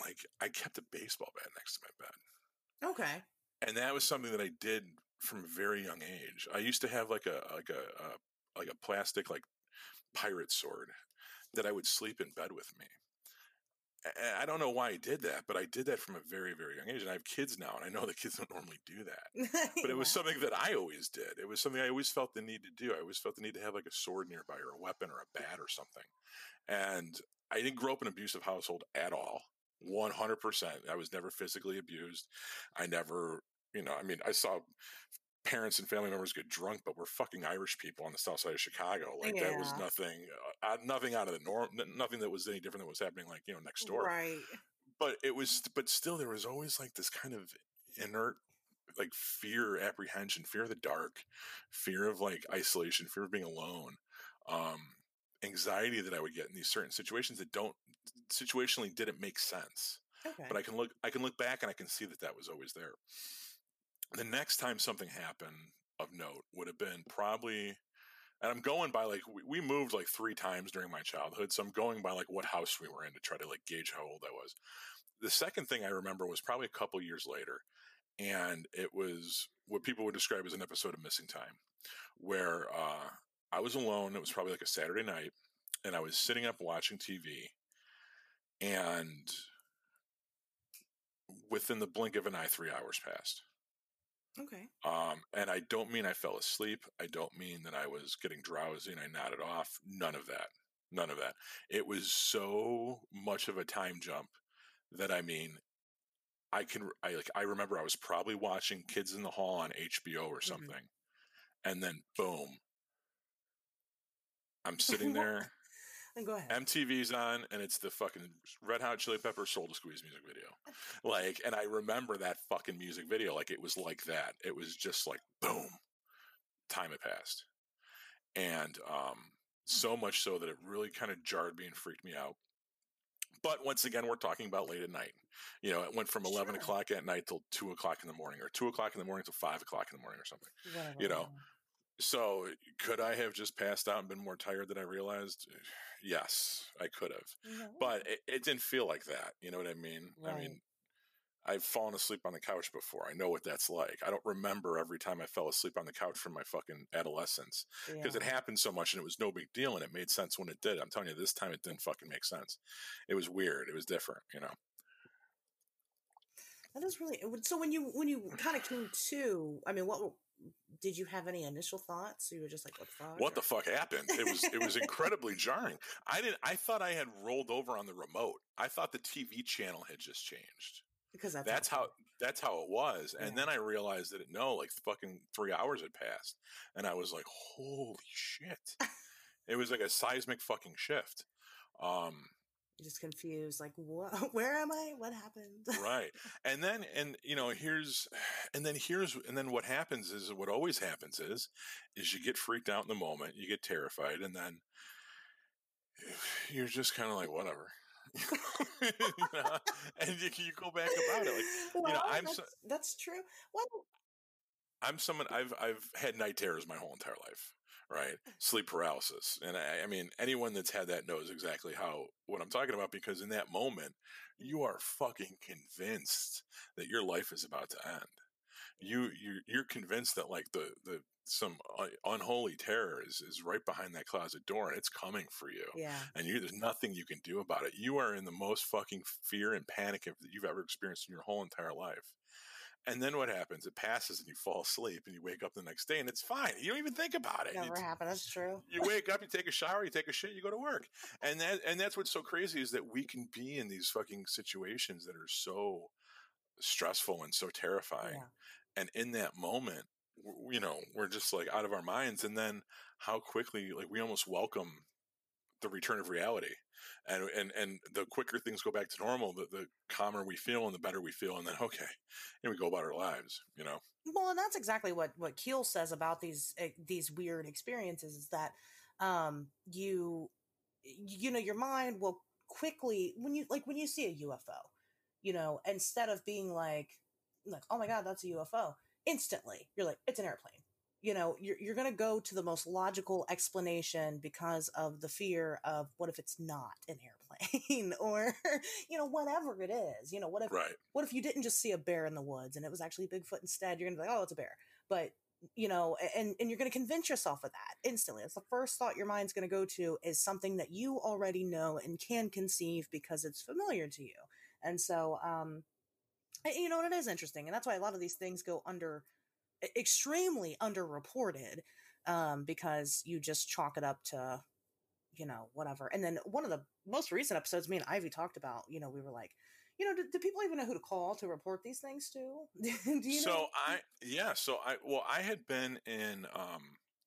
like I kept a baseball bat next to my bed. Okay. And that was something that I did from a very young age. I used to have like a like a, a like a plastic like pirate sword that I would sleep in bed with me. I don't know why I did that, but I did that from a very, very young age. And I have kids now, and I know the kids don't normally do that. But it was something that I always did. It was something I always felt the need to do. I always felt the need to have like a sword nearby or a weapon or a bat or something. And I didn't grow up in an abusive household at all. 100%. I was never physically abused. I never, you know, I mean, I saw parents and family members get drunk, but we're fucking Irish people on the south side of Chicago. Like that was nothing, uh, uh, nothing out of the norm, n- nothing that was any different than what was happening like, you know, next door Right. but it was but still there was always like this kind of inert like fear apprehension fear of the dark fear of like isolation fear of being alone um anxiety that i would get in these certain situations that don't situationally didn't make sense Okay. but i can look i can look back and i can see that that was always there the next time something happened of note would have been probably and i'm going by like we, we moved like three times during my childhood so i'm going by like what house we were in to try to like gauge how old i was. The second thing i remember was probably a couple years later and it was what people would describe as an episode of missing time where uh, i was alone it was probably like a saturday night and i was sitting up watching tv and within the blink of an eye three hours passed okay. um, and I don't mean I fell asleep. I don't mean that I was getting drowsy and I nodded off. None of that. None of that. It was so much of a time jump that I mean, I can. I like. I remember I was probably watching Kids in the Hall on HBO or something, and then boom, I'm sitting there. Then go ahead. MTV's on, and it's the fucking Red Hot Chili Peppers "Soul to Squeeze" music video. Like, and I remember that fucking music video. Like, it was like that. It was just like boom. Time had passed, and um, so much so that it really kind of jarred me and freaked me out. But once again, we're talking about late at night. You know, it went from eleven Sure. o'clock at night till two o'clock in the morning, or two o'clock in the morning till five o'clock in the morning, or something. You know, So, could I have just passed out and been more tired than I realized? Yes, I could have but it, it didn't feel like that. You know what I mean? I mean, I've fallen asleep on the couch before. I know what that's like. I don't remember every time I fell asleep on the couch from my fucking adolescence because it happened so much and it was no big deal and it made sense when it did. I'm telling you, this time it didn't fucking make sense. It was weird. It was different. You know? That is really so. When you when you kind of came to, I mean, what did you have any initial thoughts? You were just like, "What the fuck?" What the fuck happened? It was it was incredibly jarring. I didn't. I thought I had rolled over on the remote. I thought the TV channel had just changed. Because that's, that's how that's how it was and then i realized that it no like fucking three hours had passed and i was like holy shit it was like a seismic fucking shift um You're just confused. Like, what? Where am I? What happened? right and then and you know here's and then here's and then what happens is what always happens is is you get freaked out in the moment you get terrified and then you're just kind of like whatever. you know? and you, you, go back about it like well, you know i'm that's, so, that's true well i'm someone i've i've had night terrors my whole entire life right sleep paralysis and I, I mean anyone that's had that knows exactly how what i'm talking about because in that moment mm. you are fucking convinced that your life is about to end you you you're convinced that like the the some uh, unholy terror is, is right behind that closet door and it's coming for you. Yeah. And you, there's nothing you can do about it. You are in the most fucking fear and panic that you've ever experienced in your whole entire life. And then what happens? It passes and you fall asleep and you wake up the next day and it's fine. You don't even think about it. Never happened. That's true. You wake up, you take a shower, you take a shit, you go to work. And that and that's what's so crazy is that we can be in these fucking situations that are so stressful and so terrifying. Yeah. And in that moment, you know, we're just like out of our minds. And then how quickly, like, we almost welcome the return of reality. And, and, and the quicker things go back to normal, the, the calmer we feel and the better we feel. And then, okay, and we go about our lives, you know? Well, and that's exactly what, what Keel says about these, uh, these weird experiences is that, um, you, you know, your mind will quickly, when you, like, when you see a UFO, you know, instead of being like, like, oh my God, that's a UFO, instantly you're like it's an airplane you know you're, you're going to go to the most logical explanation because of the fear of what if it's not an airplane? or you know whatever it is you know what if right. what if you didn't just see a bear in the woods and it was actually bigfoot instead? You're going to be like oh it's a bear. But you know and and you're going to convince yourself of that instantly. It's the first thought your mind's going to go to is something that you already know and can conceive because it's familiar to you. And so um you know, and it is interesting, and that's why a lot of these things go under extremely underreported um, because you just chalk it up to you know whatever. And then one of the most recent episodes, me and Ivy talked about, you know, we were like, you know, do, do people even know who to call to report these things to? do you so? I yeah, so I well, I had been in um,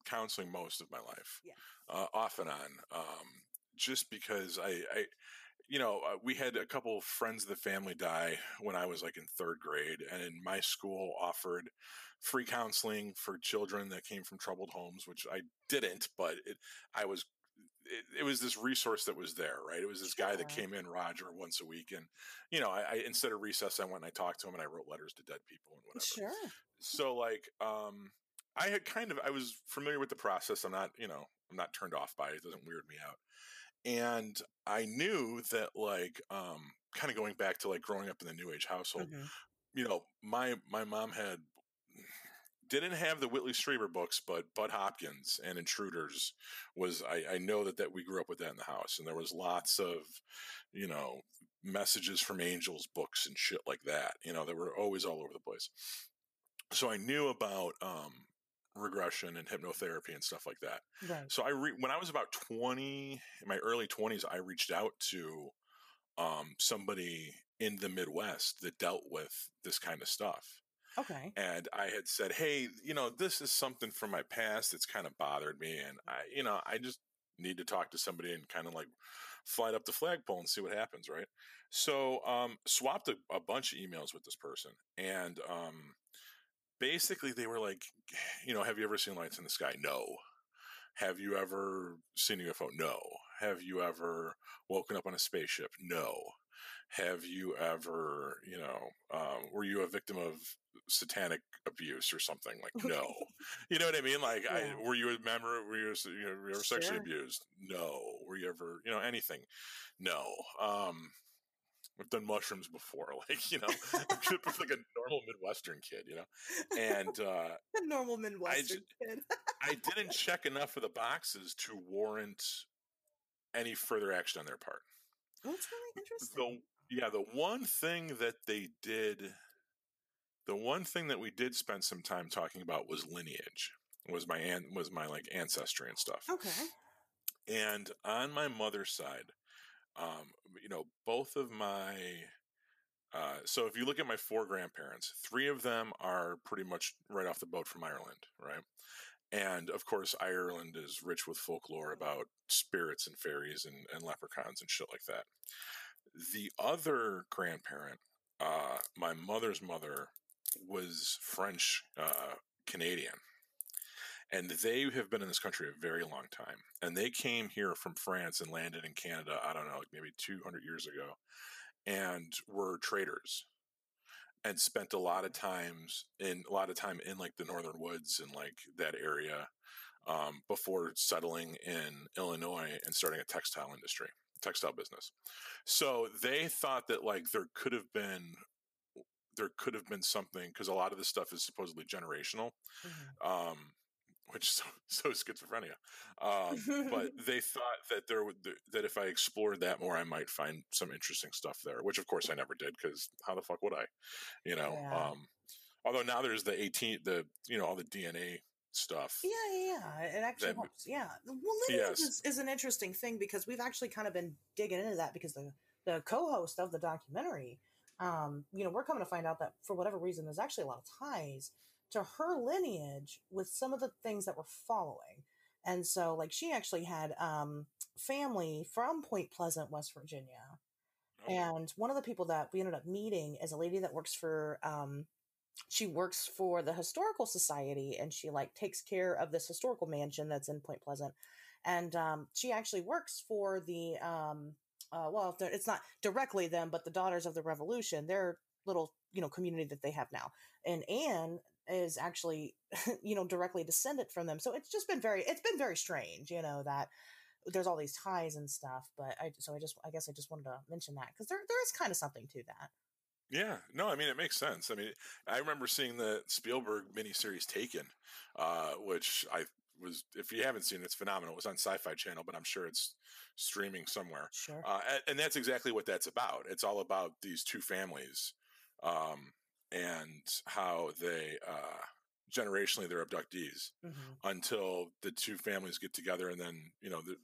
counseling most of my life, yeah. uh, off and on, um, just because I, I you know, uh, we had a couple of friends of the family die when I was like in third grade, and my school offered free counseling for children that came from troubled homes, which I didn't, but it, I was. It, it, was this resource that was there, right? It was this guy that came in, Roger, once a week, and you know, I, I, instead of recess, I went and I talked to him and I wrote letters to dead people and whatever. Sure. So, like, um, I had kind of I was familiar with the process. I'm not, you know, I'm not turned off by it. It doesn't weird me out and I knew that like um, kind of going back to like growing up in the new age household, mm-hmm. you know, my my mom had didn't have the Whitley Strieber books, but Budd Hopkins and Intruders was I, I know that that we grew up with that in the house, and there was lots of you know messages from angels books and shit like that. You know, that were always all over the place. So I knew about um, regression and hypnotherapy and stuff like that. Right. So I re- when I was about 20 in my early 20s I reached out to um, somebody in the Midwest that dealt with this kind of stuff. Okay. And I had said, "Hey, you know, this is something from my past that's kind of bothered me and I, you know, I just need to talk to somebody and kind of like fly up the flagpole and see what happens, right?" So, um, swapped a, a bunch of emails with this person and um, basically they were like, you know, have you ever seen lights in the sky? No. Have you ever seen a UFO? No. Have you ever woken up on a spaceship? No. Have you ever, you know, um, were you a victim of satanic abuse or something? Like, no. you know what I mean? Like, yeah. I, were you a member? Were you, you, know, were you ever sexually abused? No. Were you ever, you know, anything? No. Um, I've done mushrooms before, like you know, like a normal Midwestern kid, you know, and uh, a normal Midwestern I, kid. I didn't check enough of the boxes to warrant any further action on their part. that's really interesting. The, yeah, the one thing that they did, the one thing that we did spend some time talking about was lineage. Was my aunt was my like ancestry and stuff. Okay. And on my mother's side, um, you know, both of my uh, so if you look at my four grandparents, three of them are pretty much right off the boat from Ireland, right? And of course, Ireland is rich with folklore about spirits and fairies and, and leprechauns and shit like that. The other grandparent, uh, my mother's mother, was French uh, Canadian. And they have been in this country a very long time. And they came here from France and landed in Canada. I don't know, like maybe 200 years ago, and were traders and spent a lot of times in a lot of time in like the northern woods and like that area um, before settling in Illinois and starting a textile industry, textile business. So they thought that like there could have been there could have been something because a lot of this stuff is supposedly generational. Mm-hmm. Um, which so, so schizophrenia. Um, but they thought that there would that if I explored that more, I might find some interesting stuff there. Which of course I never did because how the fuck would I? You know. Yeah. Um, although now there's the 18 the you know all the DNA stuff. Yeah, yeah, yeah. It actually that, helps. Yeah. Well, lineage yes. is, is an interesting thing because we've actually kind of been digging into that because the the co-host of the documentary, um, you know, we're coming to find out that for whatever reason, there's actually a lot of ties to her lineage with some of the things that we're following. And so, like, she actually had um, family from Point Pleasant, West Virginia. And one of the people that we ended up meeting is a lady that works for, um, she works for the Historical Society and she, like, takes care of this historical mansion that's in Point Pleasant. And um, she actually works for the, um, uh, well, it's not directly them, but the Daughters of the Revolution, their little, you know, community that they have now. And Anne is actually you know directly descended from them so it's just been very it's been very strange you know that there's all these ties and stuff but i so i just i guess i just wanted to mention that because there there is kind of something to that yeah, no, I mean it makes sense. I mean, I remember seeing the Spielberg miniseries Taken, uh, which I was. If you haven't seen it, it's phenomenal. It was on Sci-Fi Channel, but I'm sure it's streaming somewhere. Sure. Uh, and, and, that's exactly what that's about. It's all about these two families, um, and how they uh, generationally they're abductees mm-hmm. until the two families get together and then you know the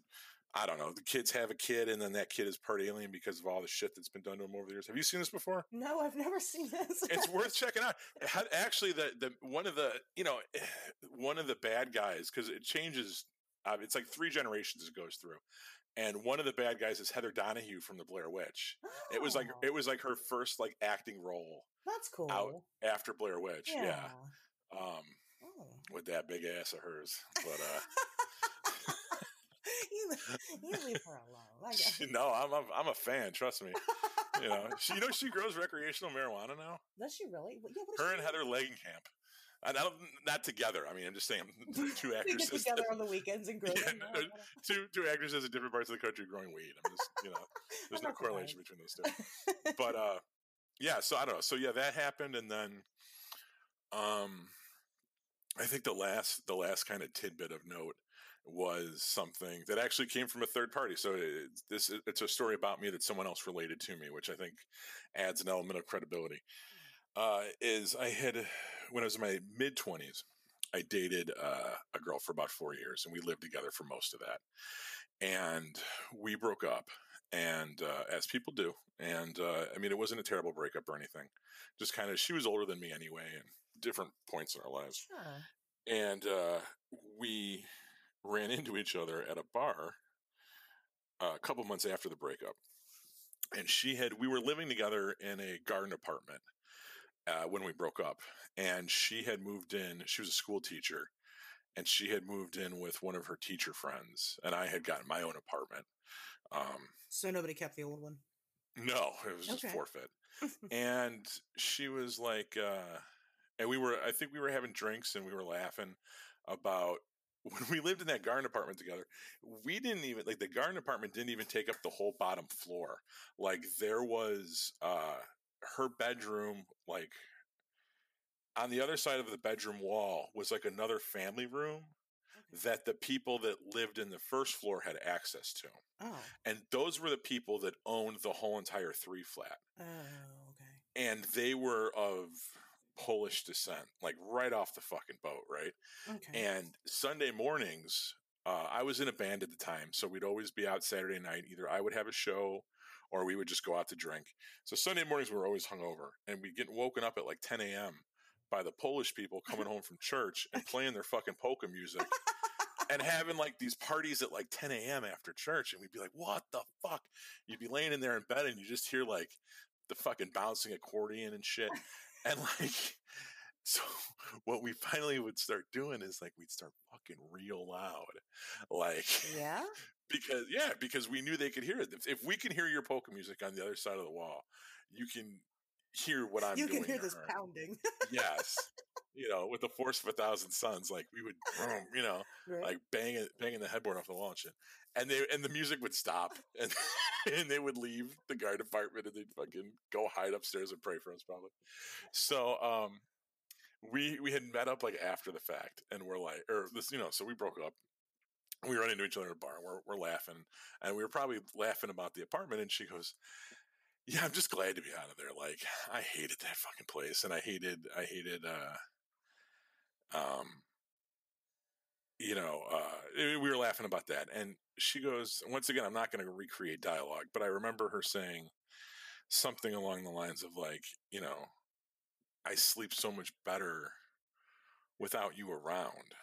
I don't know. The kids have a kid, and then that kid is part alien because of all the shit that's been done to him over the years. Have you seen this before? No, I've never seen this. it's worth checking out. Actually, the the one of the you know one of the bad guys because it changes. Uh, it's like three generations it goes through, and one of the bad guys is Heather Donahue from the Blair Witch. Oh. It was like it was like her first like acting role. That's cool. Out after Blair Witch, yeah. yeah. Um, oh. with that big ass of hers, but uh. you, you leave her alone. no, I'm a, I'm a fan. Trust me. you know, she you know she grows recreational marijuana now. Does she really? Yeah, her and Heather Langenkamp. I don't not together. I mean, I'm just saying two actors get together on the weekends and growing. Yeah, no, two two actresses in different parts of the country growing weed. I'm just you know, there's no correlation between those two. But uh, yeah. So I don't know. So yeah, that happened, and then um, I think the last the last kind of tidbit of note was something that actually came from a third party. So it, this it's a story about me that someone else related to me, which I think adds an element of credibility. Uh, is I had when I was in my mid twenties, I dated uh, a girl for about four years, and we lived together for most of that. And we broke up, and uh, as people do, and uh, I mean, it wasn't a terrible breakup or anything. Just kind of, she was older than me anyway, and different points in our lives. Sure. And uh, we ran into each other at a bar uh, a couple months after the breakup. And she had, we were living together in a garden apartment uh, when we broke up, and she had moved in. She was a school teacher, and she had moved in with one of her teacher friends, and I had gotten my own apartment. Um, so nobody kept the old one. No, it was just forfeit. and she was like, uh, and we were, I think we were having drinks, and we were laughing about when we lived in that garden apartment together, we didn't even like the garden apartment didn't even take up the whole bottom floor. Like there was uh her bedroom, like on the other side of the bedroom wall was like another family room okay. That the people that lived in the first floor had access to. Oh. And those were the people that owned the whole entire three flat. Oh, okay. And they were of Polish descent, like right off the fucking boat, right? Okay. And Sunday mornings, uh, I was in a band at the time, so we'd always be out Saturday night. Either I would have a show or we would just go out to drink. So Sunday mornings we were always hungover, and we'd get woken up at like 10 a.m. by the Polish people coming home from church and playing their fucking polka music. and having like these parties at like 10 a.m. after church, and we'd be like, "What the fuck?" You'd be laying in there in bed, and you just hear like the fucking bouncing accordion and shit, and like so what we finally would start doing is like we'd start fucking real loud, like yeah, because yeah, because we knew they could hear it. If, if we can hear your polka music on the other side of the wall, you can hear what I'm you doing. can hear this her. pounding. yes, you know, with the force of a thousand suns, like we would, you know, right? like banging banging the headboard off the wall and shit. And they and the music would stop, and and they would leave the guard department, and they'd fucking go hide upstairs and pray for us, probably. So, um, we we had met up like after the fact, and we're like, or this, you know, so we broke up. We run into each other in a bar. And we're we're laughing, and we were probably laughing about the apartment. And she goes, "Yeah, I'm just glad to be out of there. Like, I hated that fucking place, and I hated I hated uh, um, you know, uh, we were laughing about that. And she goes, once again, I'm not going to recreate dialogue, but I remember her saying something along the lines of like, you know, I sleep so much better without you around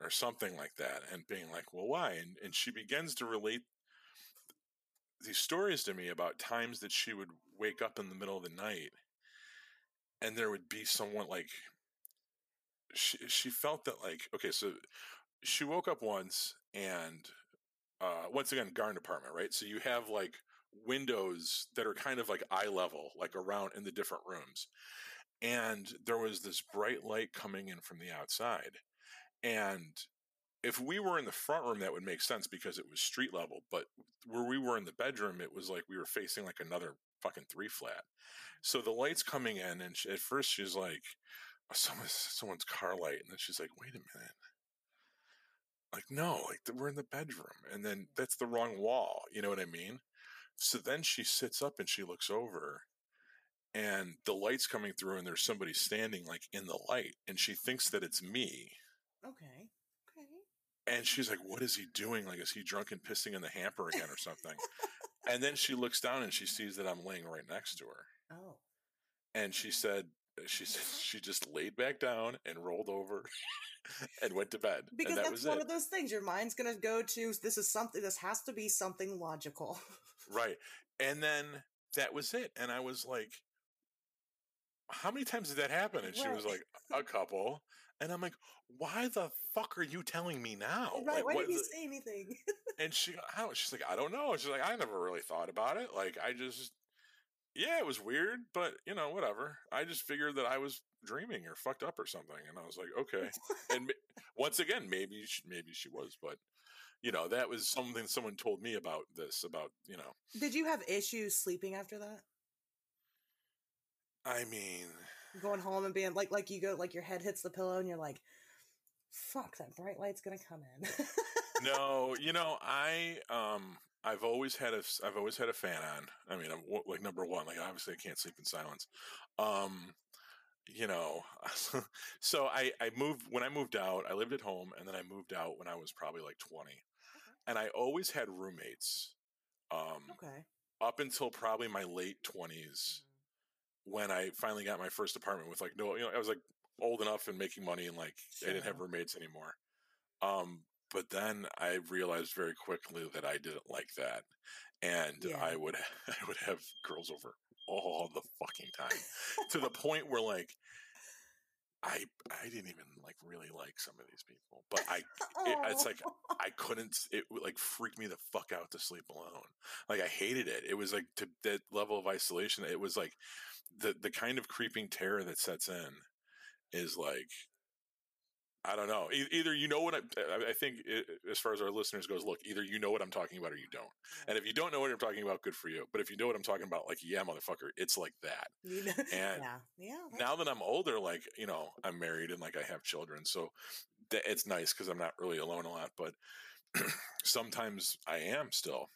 or something like that. And being like, well, why? And, and she begins to relate these stories to me about times that she would wake up in the middle of the night and there would be someone like, she, she felt that like, okay, so she woke up once and uh, once again, garden apartment right? So you have like windows that are kind of like eye level, like around in the different rooms. And there was this bright light coming in from the outside. And if we were in the front room, that would make sense because it was street level. But where we were in the bedroom, it was like we were facing like another fucking three flat. So the light's coming in, and she, at first she's like, oh, someone's, someone's car light. And then she's like, wait a minute like no like we're in the bedroom and then that's the wrong wall you know what i mean so then she sits up and she looks over and the light's coming through and there's somebody standing like in the light and she thinks that it's me okay okay and she's like what is he doing like is he drunk and pissing in the hamper again or something and then she looks down and she sees that i'm laying right next to her oh and she said uh, she said she just laid back down and rolled over and went to bed. because that that's one it. of those things your mind's gonna go to this is something this has to be something logical Right. And then that was it. And I was like, how many times did that happen? And she was like, a couple. And I'm like, why the fuck are you telling me now? right Like, why didn't you say anything and she, I don't, she's like, I don't know. She's like, I never really thought about it. Like, I just, yeah, it was weird, but you know, whatever. I just figured that I was dreaming or fucked up or something. And I was like, okay. and once again, maybe, she, maybe she was, but you know, that was something someone told me about this, about, you know, did you have issues sleeping after that I mean, going home and being like like you go like your head hits the pillow and you're like fuck that bright light's gonna come in no, you know, I um I've always had a I've always had a fan on. I mean, I'm like number one, like obviously I can't sleep in silence. Um, you know, so I I moved when I moved out. I lived at home, and then I moved out when I was probably like 20, and I always had roommates. Um, okay up until probably my late 20s when I finally got my first apartment with like no, you know, I was like old enough and making money and like I didn't have roommates anymore. Um, but then I realized very quickly that I didn't like that, and Yeah. I would I would have girls over all the fucking time to the point where like I I didn't even like really like some of these people, but I it, it's oh. like I couldn't. It like freak me the fuck out to sleep alone. Like I hated it. It was like to that level of isolation. It was like the the kind of creeping terror that sets in is like I don't know. E- either you know what I, I- I think i as far as our listeners goes. Look, either you know what I'm talking about or you don't. And if you don't know what I'm talking about, good for you. But if you know what I'm talking about, like yeah, motherfucker, it's like that. You know, And yeah, yeah. now that I'm older, like you know, I'm married and like I have children, so th- it's nice because I'm not really alone a lot. But sometimes I am still.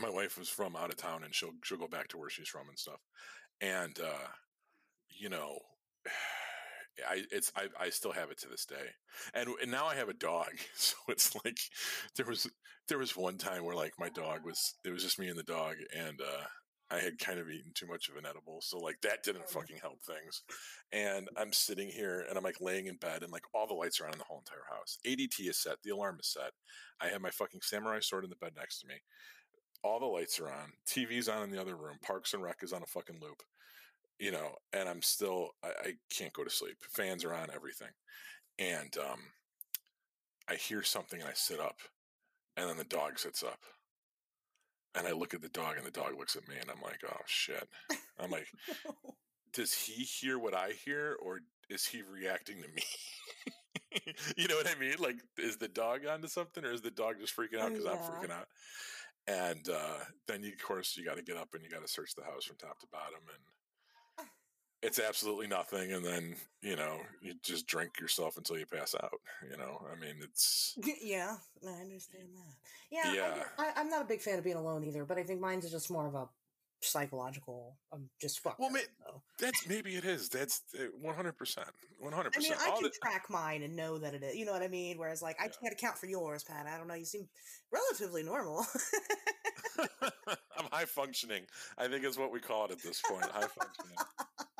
My wife was from out of town, and she'll she'll go back to where she's from and stuff. And uh, you know, I it's I, I still have it to this day. And, and now I have a dog, so it's like there was there was one time where like my dog was it was just me and the dog, and uh, I had kind of eaten too much of an edible, so like that didn't fucking help things. And I'm sitting here and I'm like laying in bed and like all the lights are on in the whole entire house. ADT is set, the alarm is set. I have my fucking samurai sword in the bed next to me. All the lights are on. TV's on in the other room. Parks and Rec is on a fucking loop. You know, and I'm still I, I can't go to sleep. Fans are on everything, and um, I hear something and I sit up, and then the dog sits up, and I look at the dog and the dog looks at me and I'm like, oh shit. I'm like, does he hear what I hear or is he reacting to me? you know what I mean? Like, is the dog onto something or is the dog just freaking out because yeah. I'm freaking out? And uh, then, you, of course, you got to get up and you got to search the house from top to bottom. And it's absolutely nothing and then you know you just drink yourself until you pass out you know? I mean it's yeah i understand that. Yeah yeah. I, am not a big fan of being alone either but i think mine's just more of a psychological i'm um, just fucked well so. that's maybe it is that's 100% 100% i mean i can the, track mine and know that it is you know what i mean? Whereas like yeah. i can't account for yours pat i don't know you seem relatively normal. I'm high functioning i think is what we call it at this point high functioning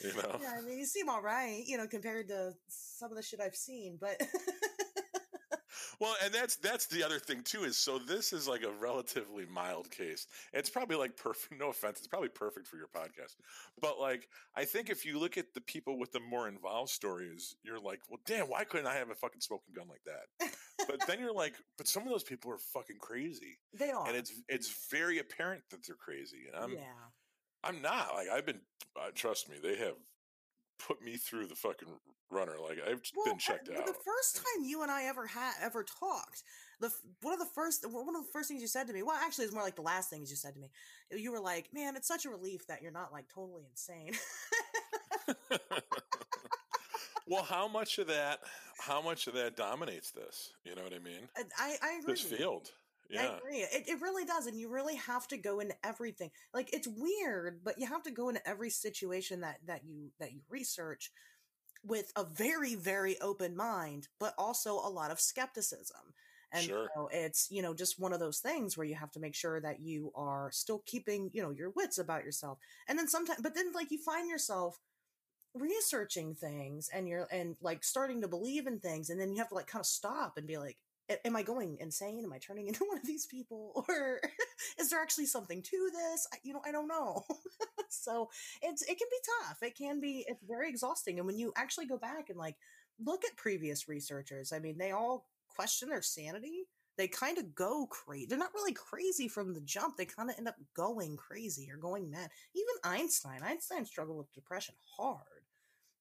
You know? Yeah, I mean, you seem all right, you know, compared to some of the shit I've seen, but. well, and that's that's the other thing too is so this is like a relatively mild case. It's probably like perfect. No offense, it's probably perfect for your podcast. But like, I think if you look at the people with the more involved stories, you're like, well, damn, why couldn't I have a fucking smoking gun like that? but then you're like, but some of those people are fucking crazy. They are, and it's it's very apparent that they're crazy. And I'm, yeah. I'm not like I've been. Uh, trust me, they have put me through the fucking runner. Like I've well, been checked out. The first time you and I ever had ever talked, the one of the first one of the first things you said to me. Well, actually, it's more like the last things you said to me. You were like, "Man, it's such a relief that you're not like totally insane." well, how much of that? How much of that dominates this? You know what I mean? I I agree. This field. Yeah. I agree. It, it really does. And you really have to go into everything. Like it's weird, but you have to go into every situation that, that you, that you research with a very, very open mind, but also a lot of skepticism. And sure. so it's, you know, just one of those things where you have to make sure that you are still keeping, you know, your wits about yourself. And then sometimes, but then like you find yourself researching things and you're, and like starting to believe in things. And then you have to like kind of stop and be like, am I going insane? Am I turning into one of these people? Or is there actually something to this? I, you know, I don't know. so it's, it can be tough. It can be, it's very exhausting. And when you actually go back and like look at previous researchers, I mean, they all question their sanity. They kind of go crazy. They're not really crazy from the jump. They kind of end up going crazy or going mad. Even Einstein, Einstein struggled with depression hard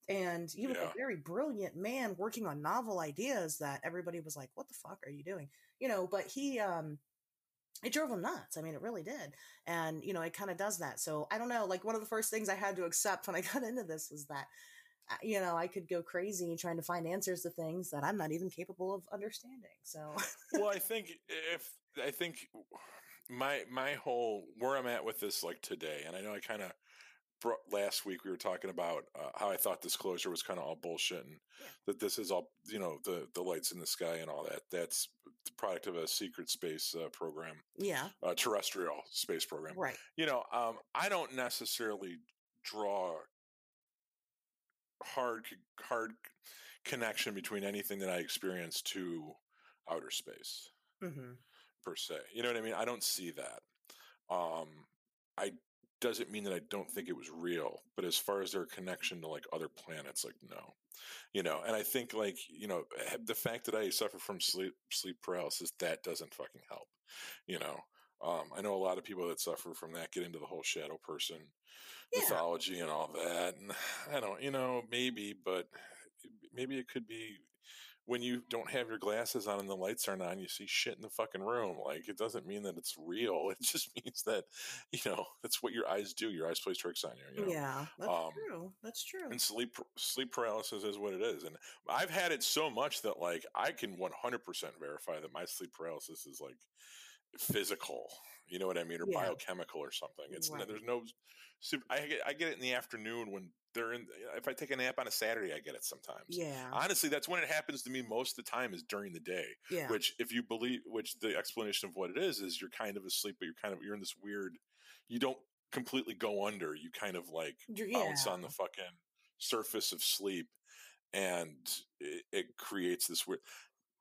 and he was yeah. a very brilliant man working on novel ideas that everybody was like what the fuck are you doing you know but he um it drove him nuts i mean it really did and you know it kind of does that so i don't know like one of the first things i had to accept when i got into this was that uh, you know i could go crazy trying to find answers to things that i'm not even capable of understanding so well i think if i think my my whole where i'm at with this like today and i know i kind of last week we were talking about uh, how I thought disclosure was kind of all bullshit and yeah. that this is all you know the the lights in the sky and all that. That's the product of a secret space uh, program yeah. a terrestrial space program. Right. You know um, I don't necessarily draw hard hard connection between anything that I experience to outer space mm-hmm. per se. You know what I mean? I don't see that. Um, I doesn't mean that I don't think it was real, but as far as their connection to like other planets, like no, you know. And I think like you know the fact that I suffer from sleep sleep paralysis that doesn't fucking help, you know. Um, I know a lot of people that suffer from that get into the whole shadow person yeah. mythology and all that, and I don't, you know, maybe, but maybe it could be when you don't have your glasses on and the lights aren't on, you see shit in the fucking room. Like it doesn't mean that it's real. It just means that you know that's what your eyes do. Your eyes play tricks on you. you know? Yeah, that's um, true. That's true. And sleep sleep paralysis is what it is. And I've had it so much that like I can one hundred percent verify that my sleep paralysis is like physical. You know what I mean, or yeah. biochemical or something. It's right. there's no. I get I get it in the afternoon when they're in if i take a nap on a saturday i get it sometimes yeah honestly that's when it happens to me most of the time is during the day yeah which if you believe which the explanation of what it is is you're kind of asleep but you're kind of you're in this weird you don't completely go under you kind of like yeah. bounce on the fucking surface of sleep and it, it creates this weird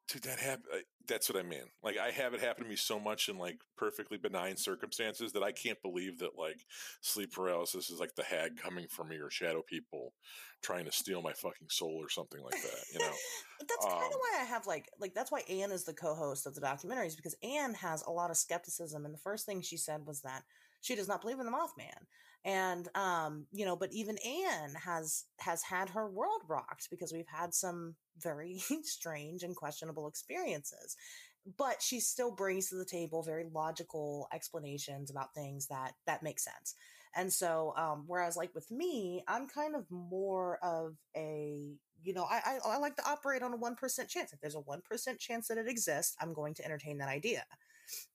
Dude, that happen. That's what I mean. Like, I have it happen to me so much in like perfectly benign circumstances that I can't believe that like sleep paralysis is like the hag coming for me or shadow people trying to steal my fucking soul or something like that. You know, that's um, kind of why I have like like that's why Anne is the co-host of the documentaries because Anne has a lot of skepticism, and the first thing she said was that she does not believe in the Mothman and um you know but even anne has has had her world rocked because we've had some very strange and questionable experiences. But she still brings to the table very logical explanations about things that that make sense. And so um whereas like with me i'm kind of more of a you know i i, I like to operate on a 1% chance. If there's a 1% chance that it exists i'm going to entertain that idea.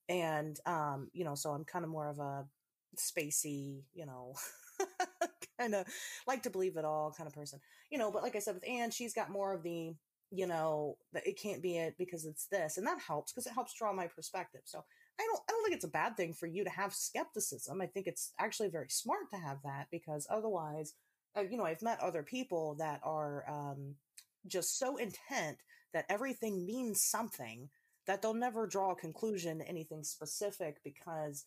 And um you know so i'm kind of more of a spacey, you know, kind of like to believe it all kind of person, you know. But like I said with Anne, she's got more of the, you know, that it can't be it because it's this, and that helps because it helps draw my perspective. So I don't, I don't think it's a bad thing for you to have skepticism. I think it's actually very smart to have that because otherwise, uh, you know, I've met other people that are um, just so intent that everything means something that they'll never draw a conclusion anything specific because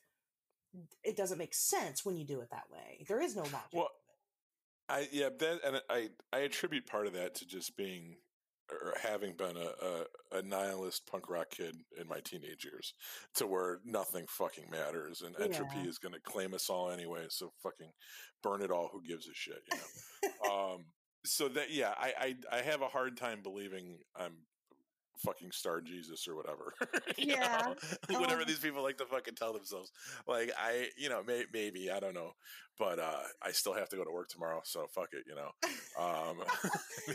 it doesn't make sense when you do it that way. There is no logic. Well, I yeah, that and I I attribute part of that to just being or having been a, a, a, nihilist punk rock kid in my teenage years to where nothing fucking matters and entropy yeah. is going to claim us all anyway. So fucking burn it all. Who gives a shit, you know? um, so that, yeah, I, I, I have a hard time believing I'm fucking star Jesus or whatever. yeah. whatever um these people like to fucking tell themselves. Like I, you know, may, maybe I don't know, but uh, I still have to go to work tomorrow, so fuck it. You know, um,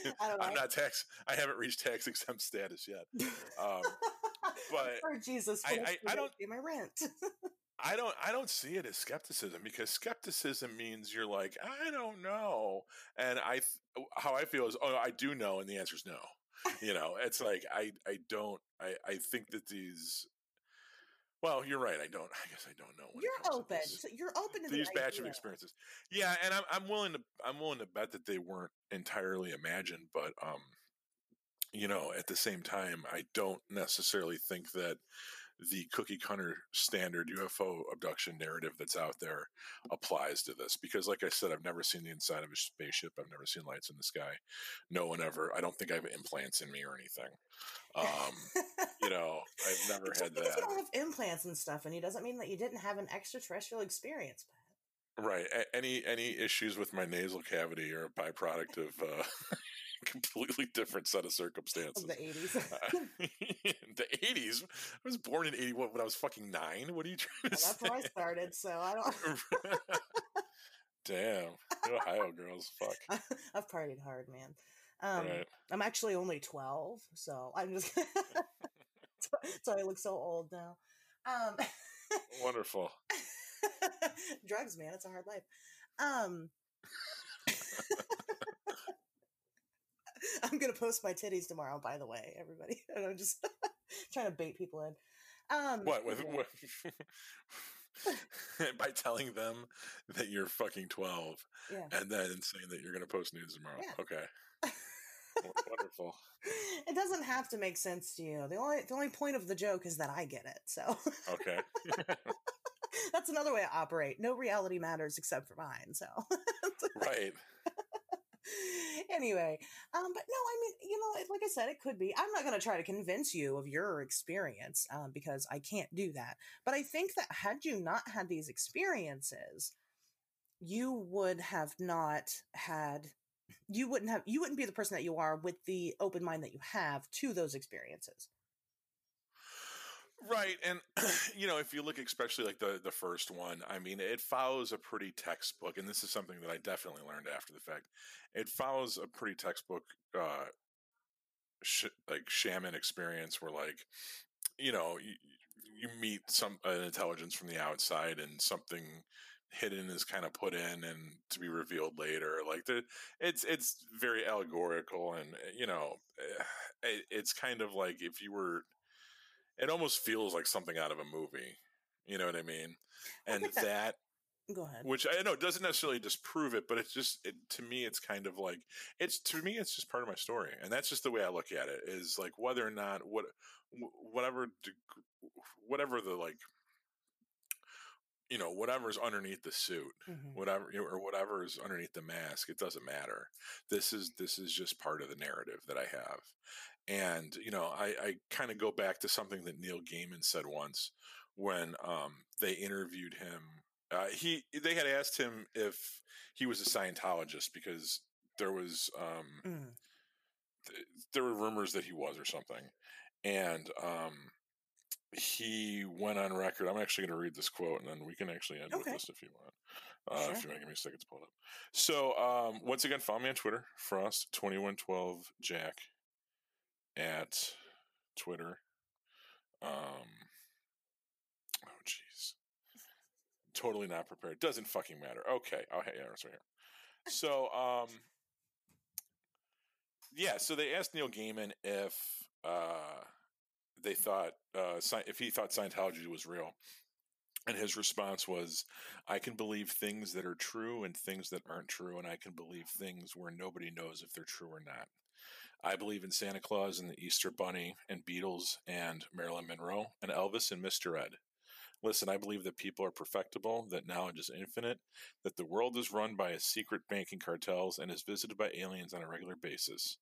I am not tax. I haven't reached tax exempt status yet. Um, but or Jesus, I, I, I don't pay my rent. I don't I don't see it as skepticism because skepticism means you're like I don't know, and I how I feel is oh I do know, and the answer is no you know, it's like I I don't I I think that these. Well, you're right. I don't. I guess I don't know. you're open. So you're open to these the batch of experiences. Yeah, and I'm I'm willing to I'm willing to bet that they weren't entirely imagined, but um, you know, at the same time, I don't necessarily think that the cookie cutter standard UFO abduction narrative that's out there applies to this. Because, like I said, I've never seen the inside of a spaceship. I've never seen lights in the sky. No one ever. I don't think I have implants in me or anything. Um, you know, I've never had that. You don't have implants and stuff, and it doesn't mean that you didn't have an extraterrestrial experience. Right. A- any any issues with my nasal cavity are a byproduct of uh, completely different set of circumstances. the 80s. uh, the 80s? I was born in 81 when I was fucking nine. What are you trying to say? That's where I started, so I don't. Damn. Ohio girls. Fuck. I've partied hard, man. Um, right. I'm actually only 12, so I'm just. so I look so old now. Um, Wonderful. Drugs, man. It's a hard life. Um, I'm gonna post my titties tomorrow. By the way, everybody, and I'm just trying to bait people in. Um, what with, what, by telling them that you're fucking twelve, yeah. and then saying that you're gonna post news tomorrow. Yeah. Okay. Wonderful. It doesn't have to make sense to you. The only the only point of the joke is that I get it. So okay. That's another way I operate. No reality matters except for mine. So right. Anyway, um, but no, I mean, you know, like I said, it could be. I'm not going to try to convince you of your experience um, because I can't do that. But I think that had you not had these experiences, you would have not had you wouldn't have you wouldn't be the person that you are with the open mind that you have to those experiences Right, and you know, if you look especially like the the first one, I mean, it follows a pretty textbook, and this is something that I definitely learned after the fact. It follows a pretty textbook, uh, sh- like shaman experience, where like, you know, you, you meet some an intelligence from the outside, and something hidden is kind of put in and to be revealed later. Like the, it's it's very allegorical, and you know, eh, it, it's kind of like if you were it almost feels like something out of a movie. You know what I mean? And that. that. Go ahead. Which I know doesn't necessarily disprove it, but it's just it, to me, it's kind of like it's to me, it's just part of my story, and that's just the way I look at it. Is like whether or not what whatever whatever the like you know whatever's underneath the suit mm-hmm. whatever or whatever is underneath the mask it doesn't matter this is this is just part of the narrative that i have and you know i i kind of go back to something that neil gaiman said once when um they interviewed him uh, he they had asked him if he was a scientologist because there was um mm. th- there were rumors that he was or something and um he went on record. I'm actually going to read this quote, and then we can actually end okay. with this if you want. Uh, sure. If you want to give me a second to pull it up. So, um, once again, follow me on Twitter, Frost2112Jack at Twitter. Um, oh, jeez. Totally not prepared. Doesn't fucking matter. Okay. Oh, hey, yeah, it's right here. So, um, yeah, so they asked Neil Gaiman if uh, they thought uh, if he thought Scientology was real. And his response was, I can believe things that are true and things that aren't true, and I can believe things where nobody knows if they're true or not. I believe in Santa Claus and the Easter Bunny and Beatles and Marilyn Monroe and Elvis and Mr. Ed. Listen, I believe that people are perfectible, that knowledge is infinite, that the world is run by a secret banking cartels and is visited by aliens on a regular basis.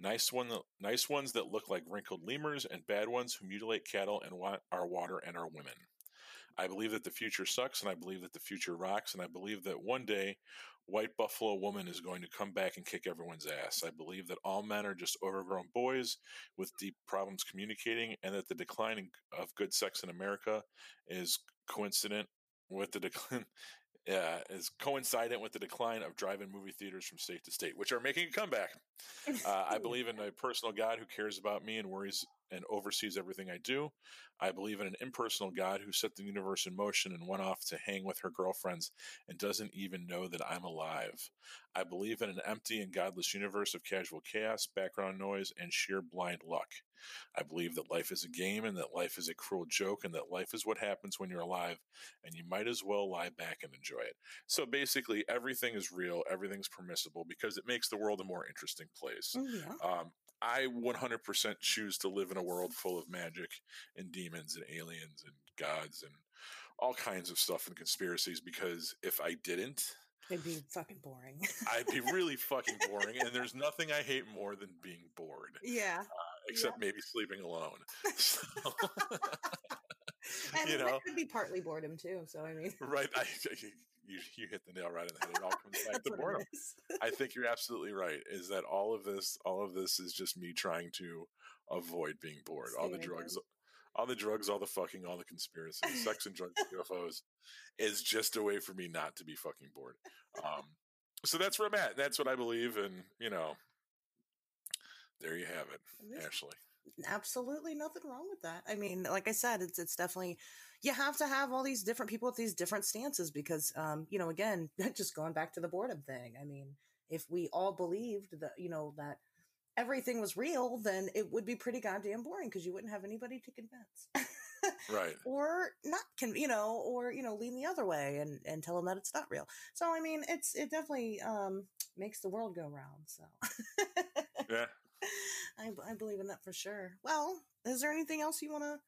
Nice one, nice ones that look like wrinkled lemurs, and bad ones who mutilate cattle and want our water and our women. I believe that the future sucks, and I believe that the future rocks, and I believe that one day White Buffalo Woman is going to come back and kick everyone's ass. I believe that all men are just overgrown boys with deep problems communicating, and that the decline of good sex in America is coincident with the decline. Uh, is coincident with the decline of drive-in movie theaters from state to state, which are making a comeback. Uh, I believe in a personal God who cares about me and worries and oversees everything I do. I believe in an impersonal God who set the universe in motion and went off to hang with her girlfriends and doesn't even know that I'm alive. I believe in an empty and godless universe of casual chaos, background noise, and sheer blind luck. I believe that life is a game and that life is a cruel joke and that life is what happens when you're alive and you might as well lie back and enjoy it. So basically, everything is real, everything's permissible because it makes the world a more interesting place. Oh, yeah. Um, I 100% choose to live in a world full of magic and demons and aliens and gods and all kinds of stuff and conspiracies because if I didn't, it'd be fucking boring. I'd be really fucking boring. And there's nothing I hate more than being bored. Yeah. Uh, except yeah. maybe sleeping alone. So. and you know, that could be partly boredom too. So I mean, right? I, you you hit the nail right on the head. It all comes back to boredom. I think you're absolutely right. Is that all of this? All of this is just me trying to avoid being bored. all the drugs, all the drugs, all the fucking, all the conspiracy, sex and drugs, UFOs, is just a way for me not to be fucking bored. Um, so that's where I'm at. That's what I believe, and you know, there you have it, Ashley absolutely nothing wrong with that. I mean, like I said, it's it's definitely you have to have all these different people with these different stances because um, you know, again, just going back to the boredom thing. I mean, if we all believed that, you know, that everything was real, then it would be pretty goddamn boring because you wouldn't have anybody to convince. right. Or not can you know, or you know, lean the other way and and tell them that it's not real. So I mean, it's it definitely um makes the world go round. So yeah, I, I believe in that for sure. Well, is there anything else you want to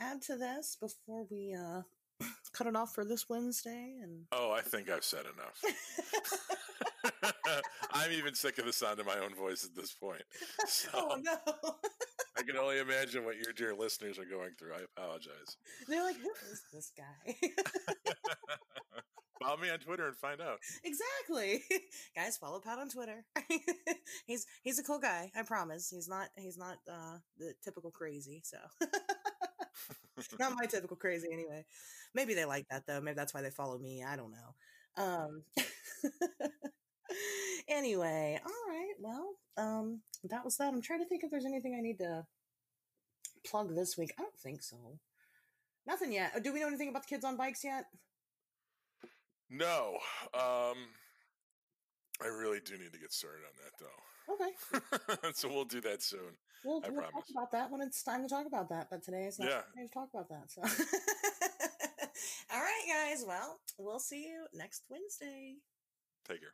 add to this before we uh, cut it off for this Wednesday? And oh, I think I've said enough. I'm even sick of the sound of my own voice at this point. So oh no! I can only imagine what your dear listeners are going through. I apologize. They're like, "Who is this guy?" follow me on Twitter and find out. Exactly. Guys, follow Pat on Twitter. he's he's a cool guy, I promise. He's not he's not uh the typical crazy, so not my typical crazy anyway. Maybe they like that though. Maybe that's why they follow me. I don't know. Um anyway, all right. Well, um that was that. I'm trying to think if there's anything I need to plug this week. I don't think so. Nothing yet. Do we know anything about the kids on bikes yet? No. Um, I really do need to get started on that, though. Okay. so we'll do that soon. We'll, I we'll talk about that when it's time to talk about that. But today is not yeah. time to talk about that. So. All right, guys. well, we'll see you next Wednesday. Take care.